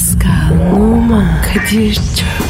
Pascal, Oman, Kadir çok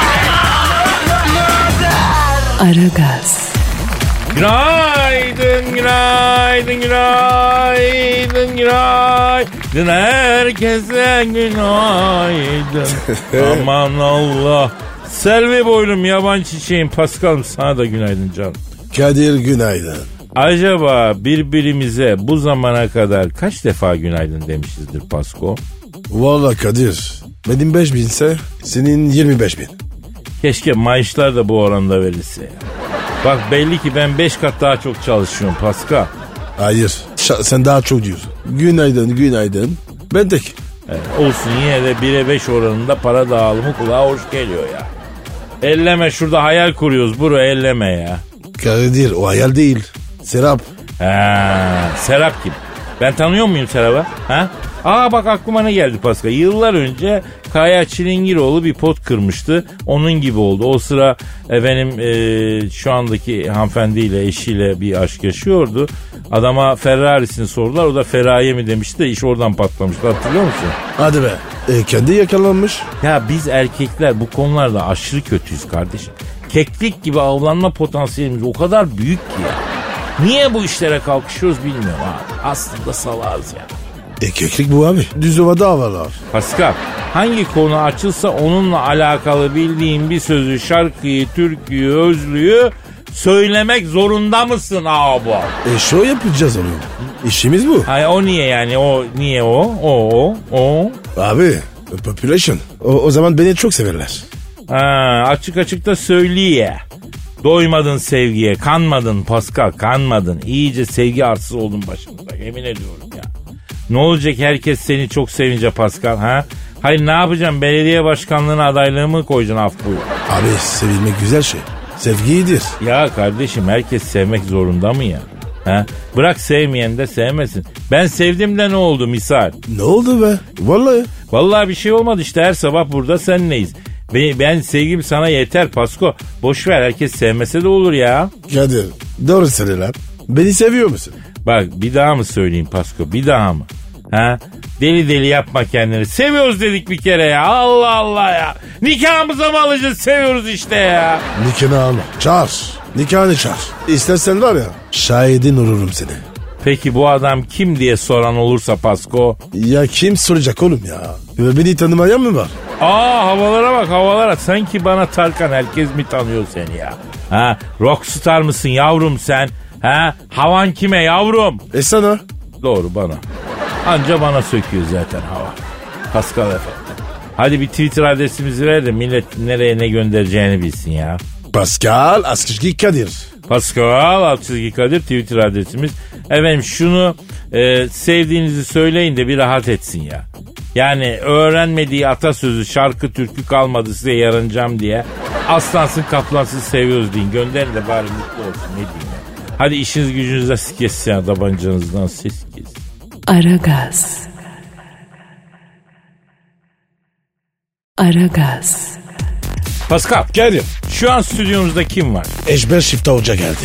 Aragaz, Günaydın, günaydın, günaydın, günaydın. Herkese günaydın. Aman Allah. Selvi boylum yaban çiçeğim Paskal'ım sana da günaydın canım. Kadir günaydın. Acaba birbirimize bu zamana kadar kaç defa günaydın demişizdir Pasko? Valla Kadir. Benim 5 binse senin 25 bin. Keşke maaşlar da bu oranda verilse. Bak belli ki ben 5 kat daha çok çalışıyorum Pascal. Hayır. şa- sen daha çok diyorsun. Günaydın günaydın. Ben tek. Evet, olsun yine de 1'e 5 oranında para dağılımı kulağa hoş geliyor ya. Elleme şurada hayal kuruyoruz buru elleme ya. Kadir o hayal değil. Serap. Ha, Serap kim? Ben tanıyor muyum Serap'ı? Ha? Aa bak aklıma ne geldi Pascal. Yıllar önce Kaya Çilingiroğlu bir pot kırmıştı. Onun gibi oldu. O sıra efendim e, şu andaki hanımefendiyle eşiyle bir aşk yaşıyordu. Adama Ferrari'sini sordular. O da Ferrari mi demişti de iş oradan patlamıştı. Hatırlıyor musun? Hadi be. E, kendi yakalanmış. Ya biz erkekler bu konularda aşırı kötüyüz kardeşim. Keklik gibi avlanma potansiyelimiz o kadar büyük ki ya. Niye bu işlere kalkışıyoruz bilmiyorum abi. Aslında salağız ya. E keklik bu abi. Düz ovada havalar. Pascal hangi konu açılsa onunla alakalı bildiğin bir sözü, şarkıyı, türküyü, özlüyü söylemek zorunda mısın abi? E show yapacağız onu. İşimiz bu. Hay o niye yani o niye o o o o? Abi population. O, o zaman beni çok severler. Ha, açık açık da söyleye. Doymadın sevgiye, kanmadın Pascal, kanmadın. İyice sevgi arsız oldun başımıza, emin ediyorum ya. Ne olacak herkes seni çok sevince Pascal ha? Hayır ne yapacağım belediye başkanlığına adaylığımı koyacaksın af buyur. Abi sevilmek güzel şey. Sevgi iyidir. Ya kardeşim herkes sevmek zorunda mı ya? Ha? Bırak sevmeyen de sevmesin. Ben sevdim de ne oldu misal? Ne oldu be? Vallahi. Vallahi bir şey olmadı işte her sabah burada senleyiz. Ben, ben sevgim sana yeter Pasko. Boş ver herkes sevmese de olur ya. Kadir doğru söyle lan. Beni seviyor musun? Bak bir daha mı söyleyeyim Pasko bir daha mı? Ha? Deli deli yapma kendini. Seviyoruz dedik bir kere ya. Allah Allah ya. Nikahımıza mı alacağız? Seviyoruz işte ya. Nikahını alma. Çağır. Nikahını çağır. İstersen var ya şahidin olurum seni. Peki bu adam kim diye soran olursa Pasko? Ya kim soracak oğlum ya? Beni tanımayan mı var? Aa havalara bak havalara. Sanki bana Tarkan herkes mi tanıyor seni ya? Ha rockstar mısın yavrum sen? Ha havan kime yavrum? E sana? Doğru bana. Anca bana söküyor zaten hava. Pascal efendim. Hadi bir Twitter adresimizi ver de millet nereye ne göndereceğini bilsin ya. Pascal Askışki Kadir. Pascal alt çizgi Kadir Twitter adresimiz. Efendim şunu e, sevdiğinizi söyleyin de bir rahat etsin ya. Yani öğrenmediği atasözü şarkı türkü kalmadı size yaranacağım diye. Aslansın kaplansın seviyoruz deyin. Gönderin de bari mutlu olsun ne diyeyim ya. Hadi işiniz gücünüzde ses kessin ya tabancanızdan ses kessin. Aragaz. Aragaz. Pascal Kadir. şu an stüdyomuzda kim var? Eşber Şifta Hoca geldi.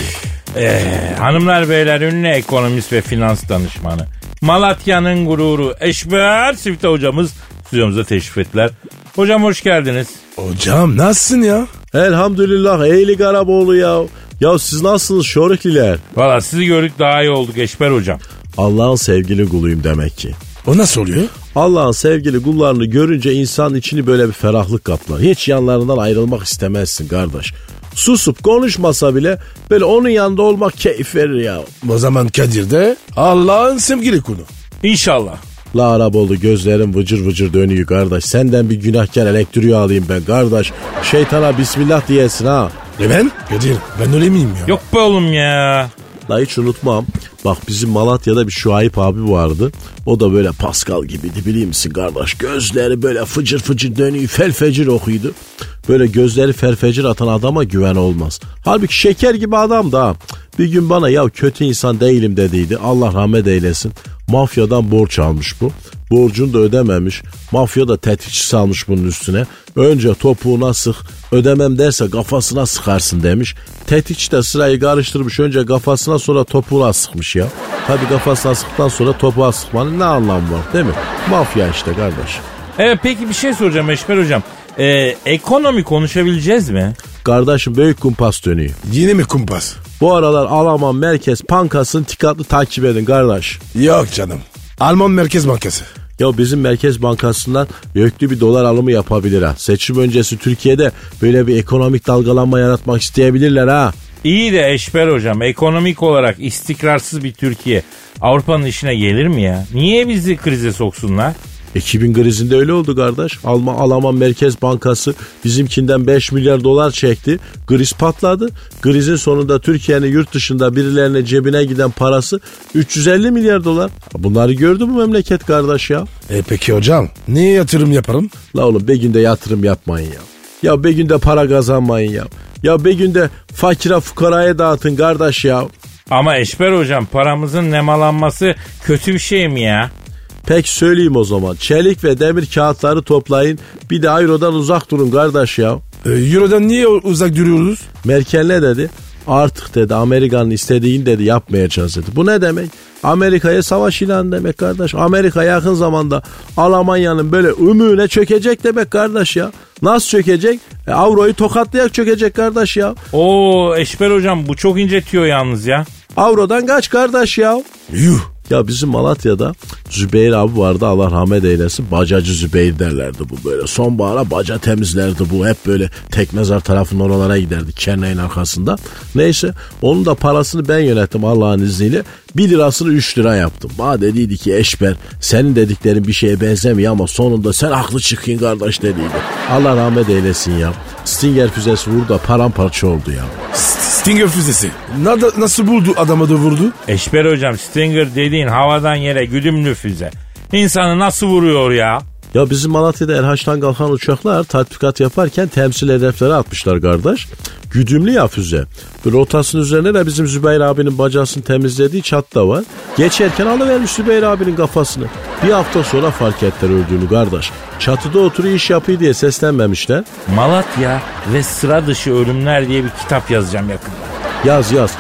Ee, hanımlar beyler ünlü ekonomist ve finans danışmanı. Malatya'nın gururu Eşber Sifte hocamız stüdyomuza teşrif ettiler. Hocam hoş geldiniz. Hocam nasılsın ya? Elhamdülillah Eyli Garaboğlu ya. Ya siz nasılsınız şorikliler? Valla sizi gördük daha iyi olduk Eşber hocam. Allah'ın sevgili kuluyum demek ki. O nasıl oluyor? Allah'ın sevgili kullarını görünce insan içini böyle bir ferahlık kaplar. Hiç yanlarından ayrılmak istemezsin kardeş. Susup konuşmasa bile böyle onun yanında olmak keyif verir ya. O zaman Kadir de Allah'ın sevgili konu. İnşallah. La Araboğlu gözlerim vıcır vıcır dönüyor kardeş. Senden bir günahkar elektriği alayım ben kardeş. Şeytana bismillah diyesin ha. E ben? Kadir ben öyle miyim ya? Yok be oğlum ya. La hiç unutmam. Bak bizim Malatya'da bir Şuayip abi vardı. O da böyle Pascal gibiydi biliyor musun kardeş? Gözleri böyle fıcır fıcır dönüyor, fel fecir okuydu. Böyle gözleri ferfecir atan adama güven olmaz. Halbuki şeker gibi adam da. Bir gün bana ya kötü insan değilim dediydi. Allah rahmet eylesin. Mafyadan borç almış bu. Borcunu da ödememiş. Mafya da tetikçi salmış bunun üstüne. Önce topuğuna sık. Ödemem derse kafasına sıkarsın demiş. Tetikçi de sırayı karıştırmış. Önce kafasına sonra topuğuna sıkmış ya. Hadi kafasına sıktıktan sonra topuğa sıkmanın ne anlamı var değil mi? Mafya işte kardeş. Evet peki bir şey soracağım Eşber hocam. Ee, ekonomi konuşabileceğiz mi? Kardeşim büyük kumpas dönüyor. Yine mi kumpas? Bu aralar Alman Merkez Bankası'nı dikkatli takip edin kardeş. Yok canım. Alman Merkez Bankası. Ya bizim Merkez Bankası'ndan yüklü bir dolar alımı yapabilir ha. Seçim öncesi Türkiye'de böyle bir ekonomik dalgalanma yaratmak isteyebilirler ha. İyi de Eşber hocam ekonomik olarak istikrarsız bir Türkiye Avrupa'nın işine gelir mi ya? Niye bizi krize soksunlar? 2000 krizinde öyle oldu kardeş. Alman, Alman Merkez Bankası bizimkinden 5 milyar dolar çekti. Kriz patladı. Krizin sonunda Türkiye'nin yurt dışında birilerine cebine giden parası 350 milyar dolar. Bunları gördü mü memleket kardeş ya? E peki hocam niye yatırım yaparım? La oğlum bir günde yatırım yapmayın ya. Ya bir günde para kazanmayın ya. Ya bir günde fakire fukaraya dağıtın kardeş ya. Ama Eşber hocam paramızın nemalanması kötü bir şey mi ya? Pek söyleyeyim o zaman. Çelik ve demir kağıtları toplayın. Bir de Euro'dan uzak durun kardeş ya. E, Euro'dan niye uzak duruyoruz? Merkel ne dedi? Artık dedi Amerika'nın istediğini dedi yapmayacağız dedi. Bu ne demek? Amerika'ya savaş ilanı demek kardeş. Amerika yakın zamanda Almanya'nın böyle ümüğüne çökecek demek kardeş ya. Nasıl çökecek? E, avroyu tokatlayarak çökecek kardeş ya. Oo Eşber hocam bu çok incetiyor yalnız ya. Avrodan kaç kardeş ya. Yuh. Ya bizim Malatya'da Zübeyir abi vardı Allah rahmet eylesin. Bacacı Zübeyir derlerdi bu böyle. Sonbahara baca temizlerdi bu. Hep böyle tekmezar tarafından oralara giderdi Kerneğin arkasında. Neyse onun da parasını ben yönettim Allah'ın izniyle. 1 lirasını 3 lira yaptım. Bana dediydi ki Eşber senin dediklerin bir şeye benzemiyor ama sonunda sen haklı çıkın kardeş dediydi. Allah rahmet eylesin ya. Stinger füzesi vurdu da paramparça oldu ya. Stinger füzesi. Nasıl buldu adamı da vurdu? Eşber hocam Stinger dediğin havadan yere güdümlü füze. İnsanı nasıl vuruyor ya? Ya bizim Malatya'da Erhaç'tan kalkan uçaklar tatbikat yaparken temsil hedeflere atmışlar kardeş. Güdümlü ya füze. Rotasının üzerine de bizim Zübeyir abinin bacasını temizlediği çat da var. Geçerken alıvermiş Zübeyir abinin kafasını. Bir hafta sonra fark ettiler öldüğünü kardeş. Çatıda oturuyor iş yapıyor diye seslenmemişler. Malatya ve sıra dışı ölümler diye bir kitap yazacağım yakında. Yaz yaz.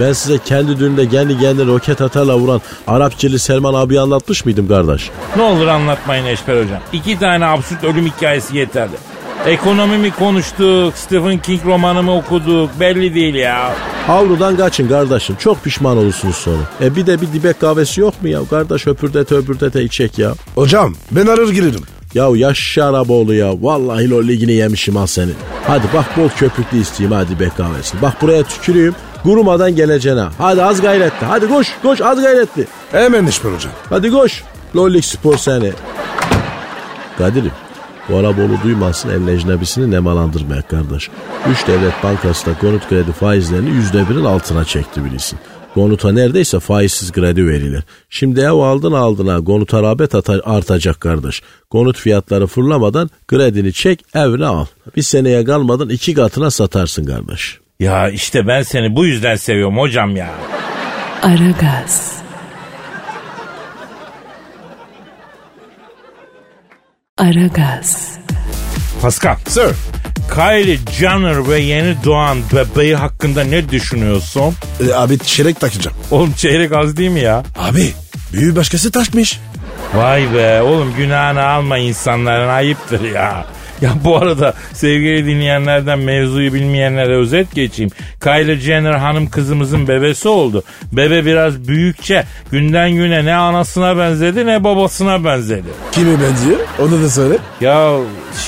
Ben size kendi düğünde kendi kendine roket atarla vuran Arapçılı Selman abi anlatmış mıydım kardeş? Ne olur anlatmayın Eşber hocam. İki tane absürt ölüm hikayesi yeterli. Ekonomi mi konuştuk, Stephen King romanı mı okuduk belli değil ya. Avludan kaçın kardeşim. Çok pişman olursunuz sonra. E bir de bir dibek kahvesi yok mu ya? Kardeş öpürdete öpürdete içek ya. Hocam ben arır girerim. Ya yaşa Araboğlu ya. Vallahi o ligini yemişim ha seni. Hadi bak bol köpüklü isteyeyim hadi dibek kahvesi. Bak buraya tüküreyim. Gurumadan geleceğine. Hadi az gayretli. Hadi koş koş az gayretli. Hemen Neşber hocam. Hadi koş. Lollik spor seni. Kadir'im. Bu Araboğlu duymasın el ecnebisini nemalandırmaya kardeş. Üç devlet bankası da konut kredi faizlerini yüzde birin altına çekti bilirsin. Konuta neredeyse faizsiz kredi verilir. Şimdi ev aldın aldın ha konuta rağbet artacak kardeş. Konut fiyatları fırlamadan kredini çek evine al. Bir seneye kalmadan iki katına satarsın kardeş. Ya işte ben seni bu yüzden seviyorum hocam ya. Aragaz, Aragaz, Pascal, Sir. Kylie Jenner ve yeni doğan bebeği hakkında ne düşünüyorsun? E, abi çeyrek takacağım. Oğlum çeyrek az değil mi ya? Abi büyü başkası taşmış. Vay be oğlum günahını alma insanların ayıptır ya. Ya bu arada sevgili dinleyenlerden mevzuyu bilmeyenlere özet geçeyim. Kylie Jenner hanım kızımızın bebesi oldu. Bebe biraz büyükçe günden güne ne anasına benzedi ne babasına benzedi. Kime benziyor? Onu da söyle. Ya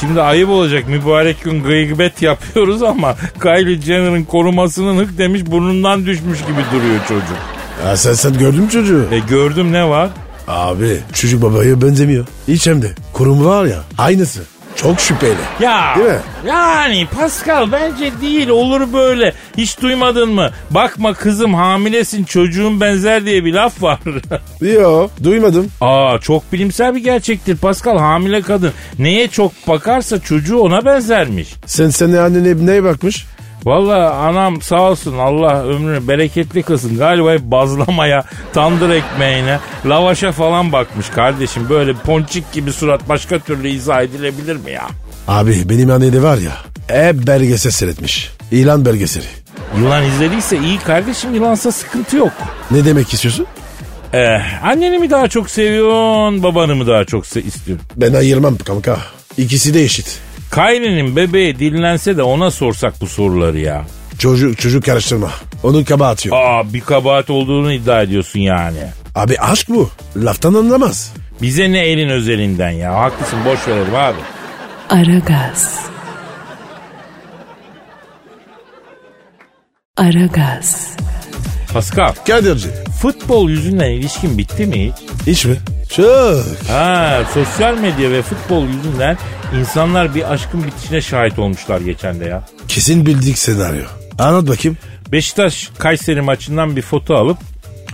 şimdi ayıp olacak mübarek gün gıybet yapıyoruz ama Kylie Jenner'ın korumasının hık demiş burnundan düşmüş gibi duruyor çocuk. Ya sen sen gördün mü çocuğu? E gördüm ne var? Abi çocuk babaya benzemiyor. Hiç hem de. Kurum var ya aynısı. Çok şüpheli. Ya Değil mi? yani Pascal bence değil olur böyle. Hiç duymadın mı? Bakma kızım hamilesin çocuğun benzer diye bir laf var. Yo duymadım. Aa çok bilimsel bir gerçektir Pascal hamile kadın. Neye çok bakarsa çocuğu ona benzermiş. Sen senin annene neye bakmış? Valla anam sağ olsun Allah ömrünü bereketli kılsın. Galiba hep bazlamaya, tandır ekmeğine, lavaşa falan bakmış kardeşim. Böyle ponçik gibi surat başka türlü izah edilebilir mi ya? Abi benim anne de var ya hep belgesel seyretmiş. İlan belgeseli. Yılan izlediyse iyi kardeşim yılansa sıkıntı yok. Ne demek istiyorsun? Eh, anneni mi daha çok seviyorsun, babanı mı daha çok se- istiyorsun? Ben ayırmam kanka. İkisi de eşit. Kayri'nin bebeği dinlense de ona sorsak bu soruları ya. Çocuk çocuk karıştırma. Onun kaba atıyor. Aa bir kabahat olduğunu iddia ediyorsun yani. Abi aşk bu. Laftan anlamaz. Bize ne elin özelinden ya. Haklısın boş verelim abi. Aragaz. Aragaz. Pascal, Kadirci. futbol yüzünden ilişkin bitti mi hiç? Hiç mi? Çok. Ha, sosyal medya ve futbol yüzünden insanlar bir aşkın bitişine şahit olmuşlar geçen de ya. Kesin bildik senaryo. Anlat bakayım. Beşiktaş Kayseri maçından bir foto alıp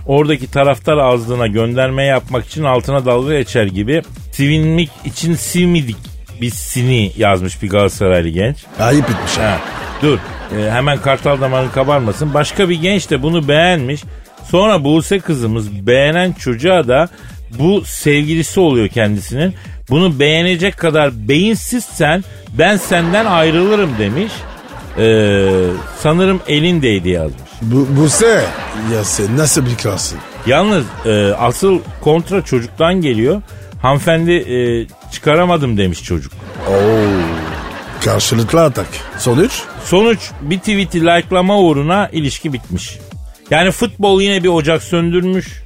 oradaki taraftar ağzına gönderme yapmak için altına dalga geçer gibi sivinmek için sivmidik biz sini yazmış bir Galatasaraylı genç. Ayıp etmiş. ha. Ha, dur e, hemen kartal damarın kabarmasın. Başka bir genç de bunu beğenmiş. Sonra Buse kızımız beğenen çocuğa da bu sevgilisi oluyor kendisinin. Bunu beğenecek kadar beyinsizsen ben senden ayrılırım demiş. Ee, sanırım elindeydi yazmış. Bu, bu se. Ya sen nasıl bir kralsın? Yalnız e, asıl kontra çocuktan geliyor. Hanımefendi e, çıkaramadım demiş çocuk. Karşılıklı atak. Sonuç? Sonuç bir tweet'i likelama uğruna ilişki bitmiş. Yani futbol yine bir ocak söndürmüş.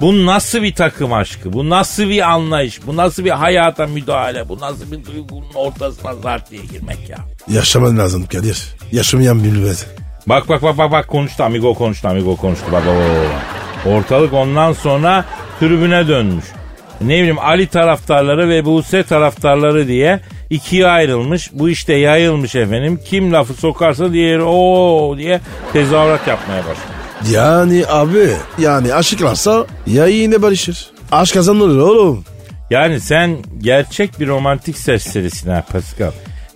Bu nasıl bir takım aşkı? Bu nasıl bir anlayış? Bu nasıl bir hayata müdahale? Bu nasıl bir duygunun ortasına zart diye girmek ya? Yaşaman lazım Kadir. Yaşamayan bilmez. Bak bak bak bak bak konuştu amigo konuştu amigo konuştu bak bak bak. Ortalık ondan sonra tribüne dönmüş. Ne bileyim Ali taraftarları ve Buse taraftarları diye ikiye ayrılmış. Bu işte yayılmış efendim. Kim lafı sokarsa diğeri o diye tezahürat yapmaya başlamış. Yani abi yani aşıklarsa ya yine barışır. Aşk kazanır oğlum. Yani sen gerçek bir romantik serserisin ha Pascal.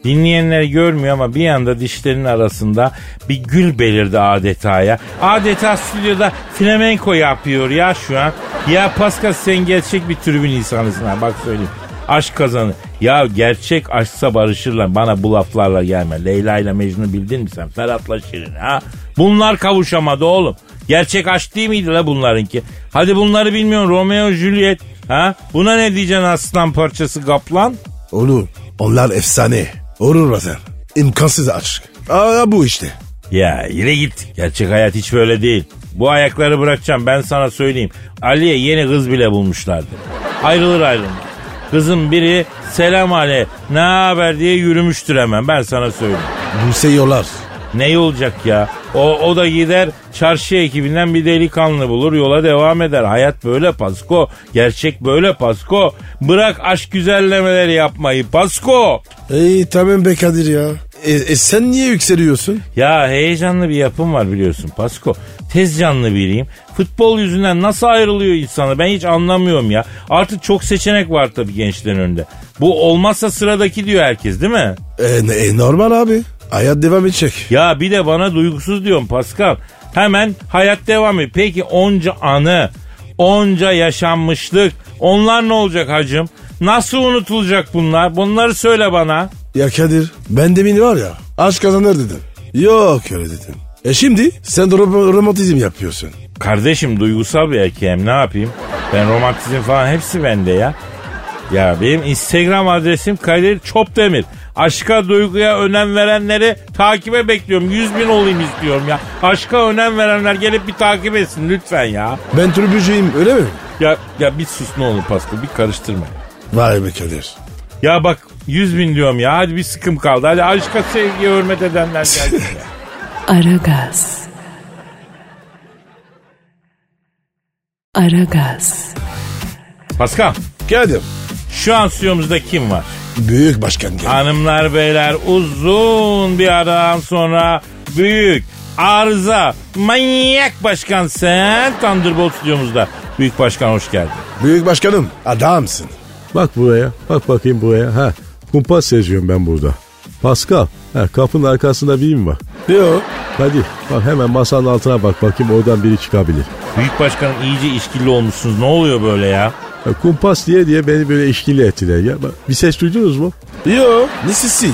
Dinleyenler görmüyor ama bir anda dişlerin arasında bir gül belirdi adeta ya. Adeta stüdyoda flamenko yapıyor ya şu an. Ya Pascal sen gerçek bir tribün insanısın ha bak söyleyeyim. Aşk kazanır. Ya gerçek aşksa barışırlar. Bana bu laflarla gelme. Leyla ile Mecnun'u bildin mi sen? Ferhat'la Şirin ha? Bunlar kavuşamadı oğlum. Gerçek aşk değil miydi la bunlarınki? Hadi bunları bilmiyorsun. Romeo Juliet. Ha? Buna ne diyeceksin aslan parçası kaplan? Oğlum onlar efsane. Olur zaten. İmkansız aşk. Aa bu işte. Ya yine git. Gerçek hayat hiç böyle değil. Bu ayakları bırakacağım ben sana söyleyeyim. Ali'ye yeni kız bile bulmuşlardı. Ayrılır ayrılmaz. Kızın biri selam Ale ne haber diye yürümüştür hemen ben sana söyleyeyim. Buse yolar. Ne olacak ya? O, o da gider çarşı ekibinden bir delikanlı bulur yola devam eder. Hayat böyle Pasko. Gerçek böyle Pasko. Bırak aşk güzellemeleri yapmayı Pasko. İyi tamam be Kadir ya. E, e sen niye yükseliyorsun? Ya heyecanlı bir yapım var biliyorsun Pasko. Tez canlı biriyim. Futbol yüzünden nasıl ayrılıyor insanı ben hiç anlamıyorum ya. Artık çok seçenek var tabii gençlerin önünde. Bu olmazsa sıradaki diyor herkes değil mi? E, e, normal abi. Hayat devam edecek. Ya bir de bana duygusuz diyorum Pascal. Hemen hayat devam ediyor. Peki onca anı, onca yaşanmışlık onlar ne olacak hacım? Nasıl unutulacak bunlar? Bunları söyle bana. Ya Kadir ben demin var ya aşk kazanır dedim. Yok öyle dedim. E şimdi sen de rom- romantizm yapıyorsun. Kardeşim duygusal bir erkeğim ne yapayım? Ben romantizm falan hepsi bende ya. Ya benim Instagram adresim Kadir Çopdemir. Aşka duyguya önem verenleri takibe bekliyorum. 100 bin olayım istiyorum ya. Aşka önem verenler gelip bir takip etsin lütfen ya. Ben tribücüyüm öyle mi? Ya ya bir sus ne olur Pascal bir karıştırma. Vay be Kadir. Ya bak 100 bin diyorum ya hadi bir sıkım kaldı. Hadi aşka sevgiye hürmet edenler gelsin. Aragaz. Aragaz. Pascal Kadir. şu an stüdyomuzda kim var? Büyük başkan geldi. Hanımlar beyler uzun bir aradan sonra büyük arıza manyak başkan sen Thunderbolt stüdyomuzda. Büyük başkan hoş geldin. Büyük başkanım adamsın. Bak buraya. Bak bakayım buraya. Ha, kumpas seziyorum ben burada. Pascal. Ha, kapının arkasında biri mi var? Yok. Hadi bak hemen masanın altına bak bakayım oradan biri çıkabilir. Büyük başkanım iyice işkilli olmuşsunuz. Ne oluyor böyle ya? Ha, kumpas diye diye beni böyle işkili ettiler ya. Bak, bir ses duydunuz mu? Yok. Ne sesi ya?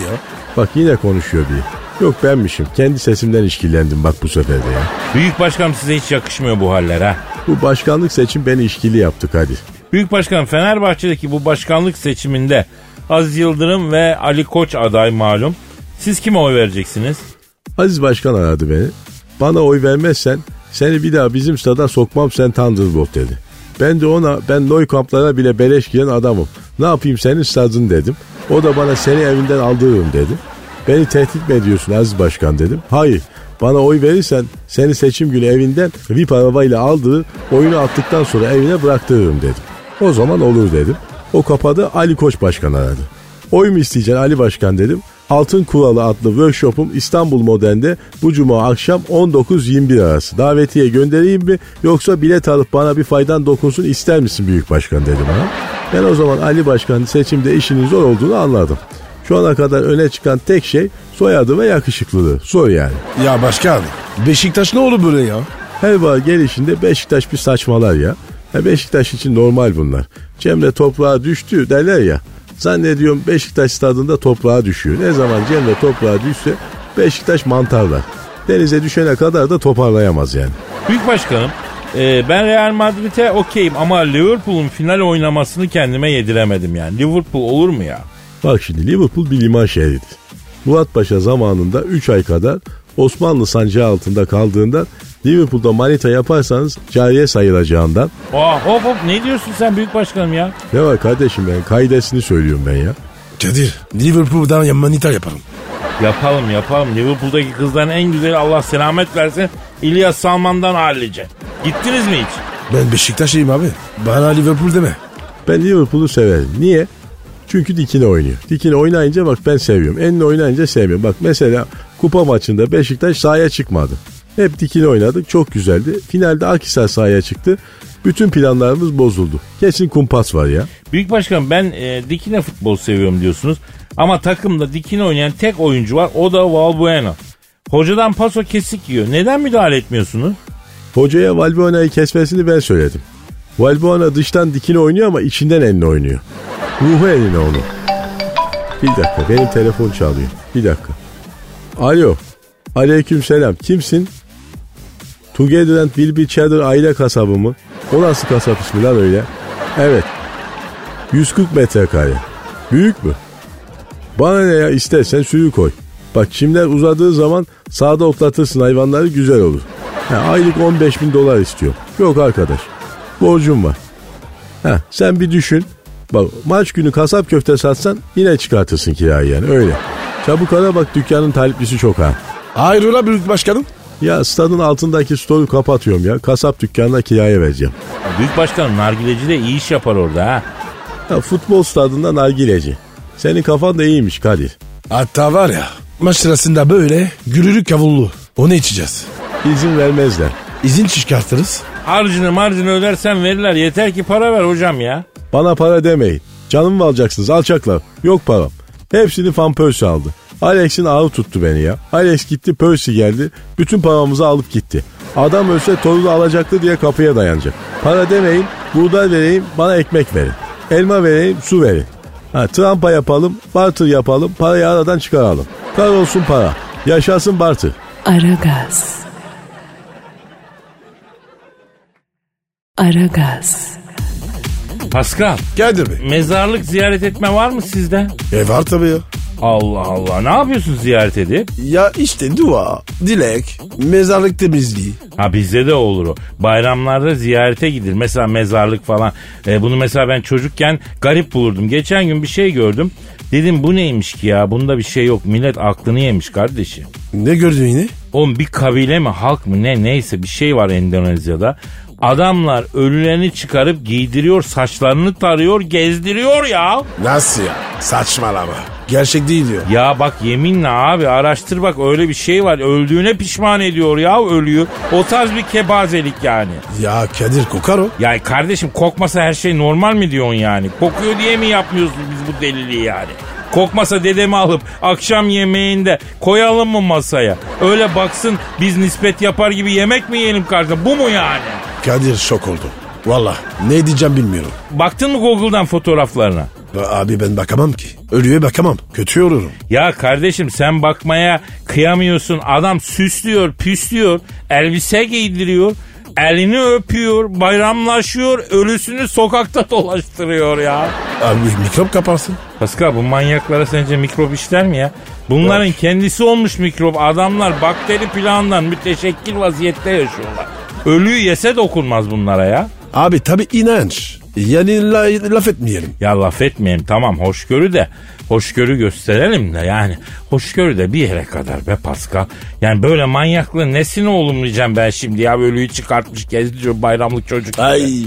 Bak yine konuşuyor biri. Yok benmişim. Kendi sesimden işkillendim bak bu sefer de ya. Büyük başkanım size hiç yakışmıyor bu haller ha. Bu başkanlık seçim beni işkili yaptı Kadir. Büyük başkanım Fenerbahçe'deki bu başkanlık seçiminde Aziz Yıldırım ve Ali Koç aday malum. Siz kime oy vereceksiniz? Aziz Başkan aradı beni. Bana oy vermezsen seni bir daha bizim stada sokmam sen Thunderbolt dedi. Ben de ona ben Noy kamplara bile beleş giren adamım. Ne yapayım senin stadın dedim. O da bana seni evinden aldırırım dedi. Beni tehdit mi ediyorsun Aziz Başkan dedim. Hayır bana oy verirsen seni seçim günü evinden VIP arabayla aldırır oyunu attıktan sonra evine bıraktırırım dedim. O zaman olur dedim. O kapadı Ali Koç Başkan aradı. Oy mu isteyeceksin Ali Başkan dedim. Altın Kuralı adlı workshop'um İstanbul Modern'de bu cuma akşam 19-21 arası. Davetiye göndereyim mi yoksa bilet alıp bana bir faydan dokunsun ister misin Büyük Başkan dedi bana. Ben o zaman Ali Başkan seçimde işinin zor olduğunu anladım. Şu ana kadar öne çıkan tek şey soyadı ve yakışıklılığı. Sor yani. Ya başkan. Beşiktaş ne olur böyle ya? Her var gelişinde Beşiktaş bir saçmalar ya. Ya. Beşiktaş için normal bunlar. Cemre toprağa düştü derler ya. Zannediyorum Beşiktaş stadında toprağa düşüyor. Ne zaman Cemre toprağa düşse Beşiktaş mantarlar. Denize düşene kadar da toparlayamaz yani. Büyük başkanım e, ben Real Madrid'e okeyim ama Liverpool'un final oynamasını kendime yediremedim yani. Liverpool olur mu ya? Bak şimdi Liverpool bir liman şehridir. Murat Paşa zamanında 3 ay kadar Osmanlı sancağı altında kaldığında Liverpool'da manita yaparsanız cariye sayılacağından. Aa, hop hop ne diyorsun sen büyük başkanım ya? Ne var kardeşim ben kaidesini söylüyorum ben ya. Kadir Liverpool'dan manita yapalım. Yapalım yapalım. Liverpool'daki kızların en güzeli Allah selamet versin. İlyas Salman'dan hallice. Gittiniz mi hiç? Ben Beşiktaş'ıyım abi. Bana Liverpool deme. Ben Liverpool'u severim. Niye? Çünkü dikine oynuyor. Dikine oynayınca bak ben seviyorum. Enle oynayınca sevmiyorum. Bak mesela kupa maçında Beşiktaş sahaya çıkmadı. Hep dikine oynadık. Çok güzeldi. Finalde Akhisar sahaya çıktı. Bütün planlarımız bozuldu. Kesin kumpas var ya. Büyük başkanım ben e, dikine futbol seviyorum diyorsunuz. Ama takımda dikine oynayan tek oyuncu var. O da Valbuena. Hocadan paso kesik yiyor. Neden müdahale etmiyorsunuz? Hocaya Valbuena'yı kesmesini ben söyledim. Valbuena dıştan dikine oynuyor ama içinden eline oynuyor. Ruhu eline onu. Bir dakika benim telefon çalıyor. Bir dakika. Alo. Aleyküm selam. Kimsin? Together and Will Be Cheddar aile kasabı mı? O nasıl kasap ismi lan öyle? Evet. 140 metrekare. Büyük mü? Bana ne ya istersen suyu koy. Bak çimler uzadığı zaman sağda otlatırsın hayvanları güzel olur. Ha, aylık 15 bin dolar istiyor. Yok arkadaş. Borcum var. Ha, sen bir düşün. Bak maç günü kasap köfte satsan yine çıkartırsın kirayı yani öyle. Çabuk ara bak dükkanın taliplisi çok ha. Hayrola büyük başkanım? Ya stadın altındaki storu kapatıyorum ya. Kasap dükkanına kiraya vereceğim. Büyük başkanım nargileci de iyi iş yapar orada ha. Ya futbol stadında nargileci. Senin kafan da iyiymiş Kadir. Hatta var ya maç sırasında böyle gürürük kavullu. Onu içeceğiz. İzin vermezler. İzin çıkartırız. Harcını marjını ödersen verirler. Yeter ki para ver hocam ya. Bana para demeyin. Canımı alacaksınız alçaklar. Yok param. Hepsini Persie aldı. Alex'in ağı tuttu beni ya. Alex gitti Percy geldi. Bütün paramızı alıp gitti. Adam ölse torunu alacaktı diye kapıya dayanacak. Para demeyin, buğday vereyim, bana ekmek verin. Elma vereyim, su verin. Ha, trampa yapalım, barter yapalım, parayı aradan çıkaralım. Kar olsun para. Yaşasın barter. Aragaz. Aragaz. Pascal Kadir Bey. mezarlık ziyaret etme var mı sizde? E var tabii ya. Allah Allah ne yapıyorsun ziyaret edip? Ya işte dua, dilek, mezarlık temizliği. Ha bizde de olur o. Bayramlarda ziyarete gidilir. Mesela mezarlık falan. E, bunu mesela ben çocukken garip bulurdum. Geçen gün bir şey gördüm. Dedim bu neymiş ki ya? Bunda bir şey yok. Millet aklını yemiş kardeşim. Ne gördün yine? Oğlum bir kabile mi halk mı ne neyse bir şey var Endonezya'da. Adamlar ölülerini çıkarıp giydiriyor, saçlarını tarıyor, gezdiriyor ya. Nasıl ya? Saçmalama. Gerçek değil diyor. Ya bak yeminle abi araştır bak öyle bir şey var. Öldüğüne pişman ediyor ya ölüyü. O tarz bir kebazelik yani. Ya Kadir kokar o. Ya kardeşim kokmasa her şey normal mi diyorsun yani? Kokuyor diye mi yapmıyorsunuz biz bu deliliği yani? Kokmasa dedemi alıp akşam yemeğinde koyalım mı masaya? Öyle baksın biz nispet yapar gibi yemek mi yiyelim kardeşim? Bu mu yani? Kadir şok oldu. Valla ne diyeceğim bilmiyorum. Baktın mı Google'dan fotoğraflarına? Abi ben bakamam ki. Ölüye bakamam. Kötü olurum. Ya kardeşim sen bakmaya kıyamıyorsun. Adam süslüyor, püslüyor, elbise giydiriyor. Elini öpüyor, bayramlaşıyor, ölüsünü sokakta dolaştırıyor ya. Abi mikrop kaparsın. Pascal bu manyaklara sence mikrop işler mi ya? Bunların Yok. kendisi olmuş mikrop. Adamlar bakteri planından müteşekkil vaziyette yaşıyorlar. Ölüyü yese dokunmaz bunlara ya. Abi tabi inanç. Yani la- laf etmeyelim. Ya laf etmeyelim tamam hoşgörü de hoşgörü gösterelim de yani hoşgörü de bir yere kadar be Pascal. Yani böyle manyaklığın nesini olumlayacağım ben şimdi ya ölüyü çıkartmış gezdiriyor bayramlık çocuk. gibi. Ay.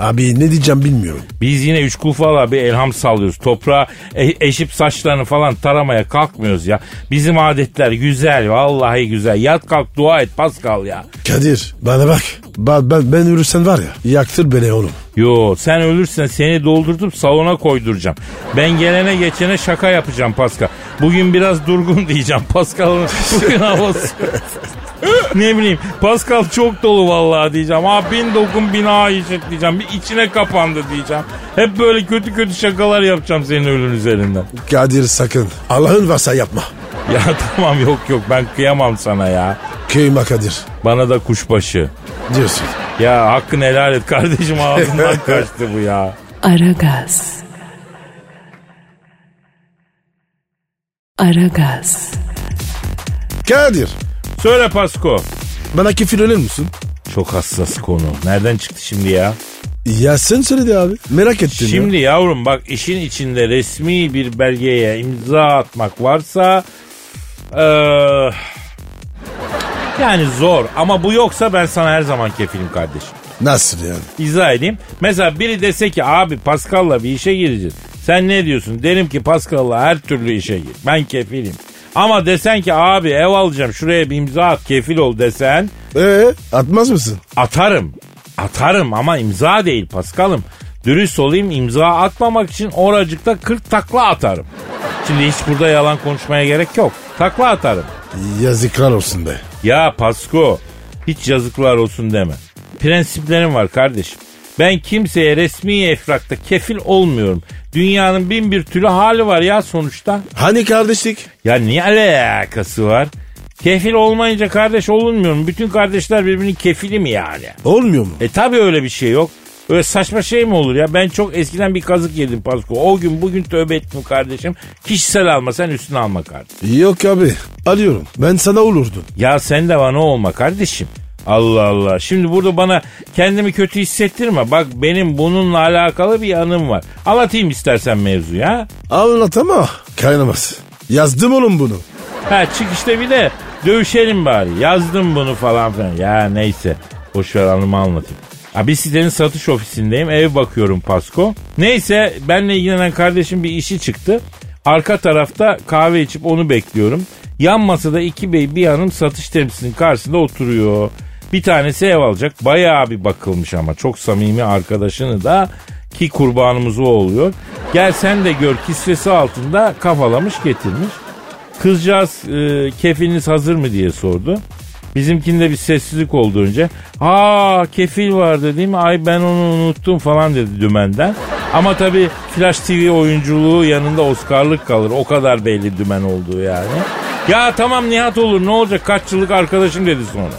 Abi ne diyeceğim bilmiyorum. Biz yine üç kufalı bir elham sallıyoruz. Toprağa e- eşip saçlarını falan taramaya kalkmıyoruz ya. Bizim adetler güzel vallahi güzel. Yat kalk dua et Pascal ya. Kadir bana bak. Ben, ben, ben ölürsen var ya yaktır beni oğlum. Yo sen ölürsen seni doldurtup salona koyduracağım. Ben gelene geçene şaka yapacağım Pascal. Bugün biraz durgun diyeceğim. Pascal'ın bugün havası. ne bileyim Pascal çok dolu vallahi diyeceğim. Ha bin dokun bina işit diyeceğim. Bir içine kapandı diyeceğim. Hep böyle kötü kötü şakalar yapacağım senin ölün üzerinden. Kadir sakın. Allah'ın varsa yapma. Ya tamam yok yok ben kıyamam sana ya. Kıyma Kadir. Bana da kuşbaşı. Diyorsun. Ya hakkını helal et kardeşim ağzından kaçtı bu ya. Aragaz. Aragaz. Kadir. Söyle Pasko. Bana kefil ölür müsün? Çok hassas konu. Nereden çıktı şimdi ya? Ya sen söyledi abi. Merak ettim Şimdi ya. yavrum bak işin içinde resmi bir belgeye imza atmak varsa eee, yani zor ama bu yoksa ben sana her zaman kefilim kardeşim. Nasıl yani? İzah edeyim. Mesela biri dese ki abi Pascal'la bir işe gireceğiz. Sen ne diyorsun? Derim ki Pascal'la her türlü işe gir. Ben kefilim. Ama desen ki abi ev alacağım şuraya bir imza at kefil ol desen Ee, atmaz mısın? Atarım. Atarım ama imza değil Paskal'ım. Dürüst olayım imza atmamak için oracıkta 40 takla atarım. Şimdi hiç burada yalan konuşmaya gerek yok. Takla atarım. Yazıklar olsun be. Ya Pasko hiç yazıklar olsun deme. Prensiplerim var kardeşim. Ben kimseye resmi efrakta kefil olmuyorum. Dünyanın bin bir türlü hali var ya sonuçta. Hani kardeşlik? Ya niye alakası var? Kefil olmayınca kardeş olunmuyor mu? Bütün kardeşler birbirinin kefili mi yani? Olmuyor mu? E tabi öyle bir şey yok. Öyle saçma şey mi olur ya? Ben çok eskiden bir kazık yedim Pasko. O gün bugün tövbe ettim kardeşim. Kişisel alma sen üstüne alma kardeşim. Yok abi. Alıyorum. Ben sana olurdum. Ya sen de bana olma kardeşim. Allah Allah. Şimdi burada bana kendimi kötü hissettirme. Bak benim bununla alakalı bir anım var. Anlatayım istersen mevzuyu ha. Anlat ama kaynamaz. Yazdım oğlum bunu. Ha çık işte bir de dövüşelim bari. Yazdım bunu falan filan. Ya neyse. Boş ver anımı anlatayım. Ha, bir sitenin satış ofisindeyim. Ev bakıyorum Pasko. Neyse benle ilgilenen kardeşim bir işi çıktı. Arka tarafta kahve içip onu bekliyorum. Yan masada iki bey bir hanım satış temsilcisinin karşısında oturuyor. Bir tanesi ev alacak. Bayağı bir bakılmış ama çok samimi arkadaşını da ki kurbanımız o oluyor. Gel sen de gör kisvesi altında kafalamış getirmiş. Kızcağız e, kefiliniz hazır mı diye sordu. Bizimkinde bir sessizlik oldu önce. Aa kefil vardı değil mi? Ay ben onu unuttum falan dedi dümenden. Ama tabii Flash TV oyunculuğu yanında Oscar'lık kalır. O kadar belli dümen olduğu yani. Ya tamam Nihat olur ne olacak kaç yıllık arkadaşım dedi sonra.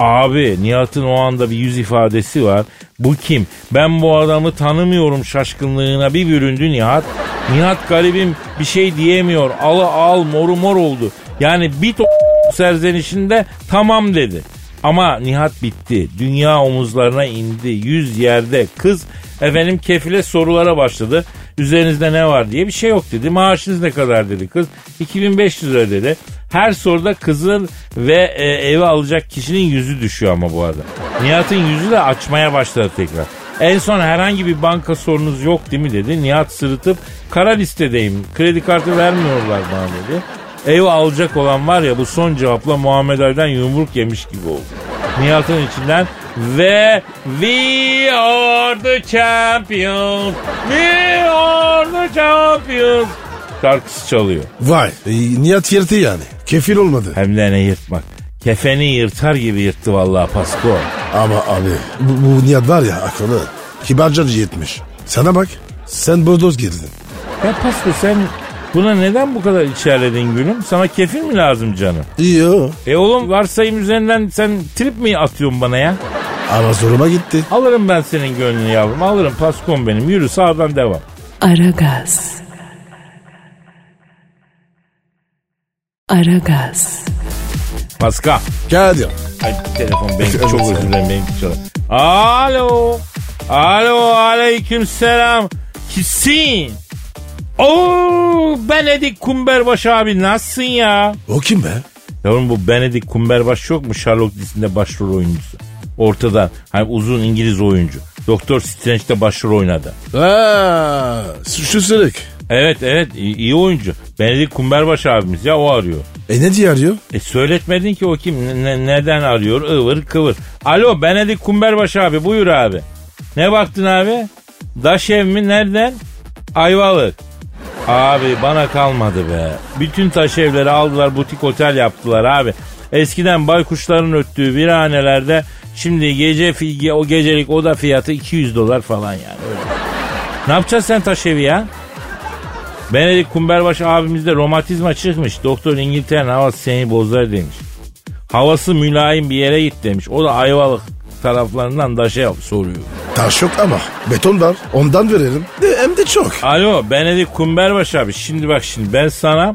Abi Nihat'ın o anda bir yüz ifadesi var. Bu kim? Ben bu adamı tanımıyorum şaşkınlığına bir büründü Nihat. Nihat garibim bir şey diyemiyor. Alı al moru mor oldu. Yani bir to serzenişinde tamam dedi. Ama Nihat bitti. Dünya omuzlarına indi. Yüz yerde. Kız efendim kefile sorulara başladı. Üzerinizde ne var diye bir şey yok dedi. Maaşınız ne kadar dedi kız. 2500 lira dedi. Her soruda kızın ve e, evi alacak kişinin yüzü düşüyor ama bu arada. Nihat'ın yüzü de açmaya başladı tekrar. En son herhangi bir banka sorunuz yok değil mi dedi. Nihat sırıtıp kara listedeyim. Kredi kartı vermiyorlar bana dedi. Ev alacak olan var ya bu son cevapla Muhammed Ali'den yumruk yemiş gibi oldu. Nihat'ın içinden ve we are the champions. We are the champions. Şarkısı çalıyor. Vay. E, niyet yırtı yani. Kefil olmadı. Hem de ne yırtmak. Kefeni yırtar gibi yırttı vallahi Pasko. Ama abi bu, bu niyet var ya akıllı. Kibarca yetmiş. Sana bak. Sen bordoz girdin. Ya Pasko sen buna neden bu kadar içerledin gülüm? Sana kefil mi lazım canım? O. E oğlum varsayım üzerinden sen trip mi atıyorsun bana ya? Ama zoruma gitti. Alırım ben senin gönlünü yavrum. Alırım Paskom benim. Yürü sağdan devam. Aragaz. Aragaz. Pascal. Kadir. Ay telefon benim Evet, çok özür dilerim çalar. Alo. Alo aleyküm selam. Kimsin? Oo Benedik Kumberbaş abi nasılsın ya? O kim be? Yavrum bu Benedict Cumberbatch yok mu Sherlock dizisinde başrol oyuncusu? Ortada hani uzun İngiliz oyuncu. Doktor Strange'de başrol oynadı. Aa, şu sırık. Evet evet iyi, iyi oyuncu. Benedict Cumberbatch abimiz ya o arıyor. E ne diye arıyor? E söyletmedin ki o kim ne- ne- neden arıyor ıvır kıvır. Alo Benedict Cumberbatch abi buyur abi. Ne baktın abi? Daş ev mi nereden? Ayvalık. Abi bana kalmadı be. Bütün taş evleri aldılar butik otel yaptılar abi. Eskiden baykuşların öttüğü virhanelerde şimdi gece o gecelik oda fiyatı 200 dolar falan yani öyle. Ne yapacaksın sen taş evi ya? Benedict Cumberbatch abimizde romatizma çıkmış. Doktor İngiltere'nin havası seni bozar demiş. Havası mülayim bir yere git demiş. O da Ayvalık taraflarından da şey soruyor. Taş yok ama beton var. Ondan verelim. De, hem de çok. Alo Benedict Cumberbatch abi şimdi bak şimdi ben sana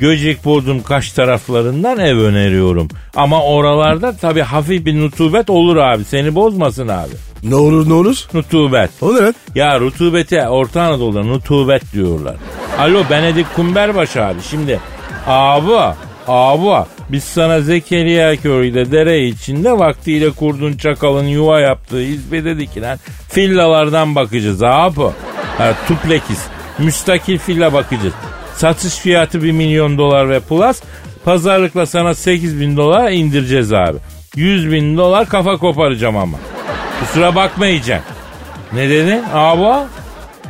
Göcek Bodrum Kaş taraflarından ev öneriyorum. Ama oralarda tabii hafif bir nutubet olur abi. Seni bozmasın abi. Ne olur ne olur? Nutubet. O ne lan? Ya rutubete Orta Anadolu'da nutubet diyorlar. Alo Benedict Cumberbatch abi şimdi abi abi biz sana Zekeriya köyde dere içinde vaktiyle kurdun çakalın yuva yaptığı hizmete dikilen villalardan bakacağız abi. Ha, tuplekis müstakil villa bakacağız. Satış fiyatı 1 milyon dolar ve plus pazarlıkla sana 8 bin dolar indireceğiz abi. 100 bin dolar kafa koparacağım ama. Kusura bakmayacaksın. Ne dedin abi?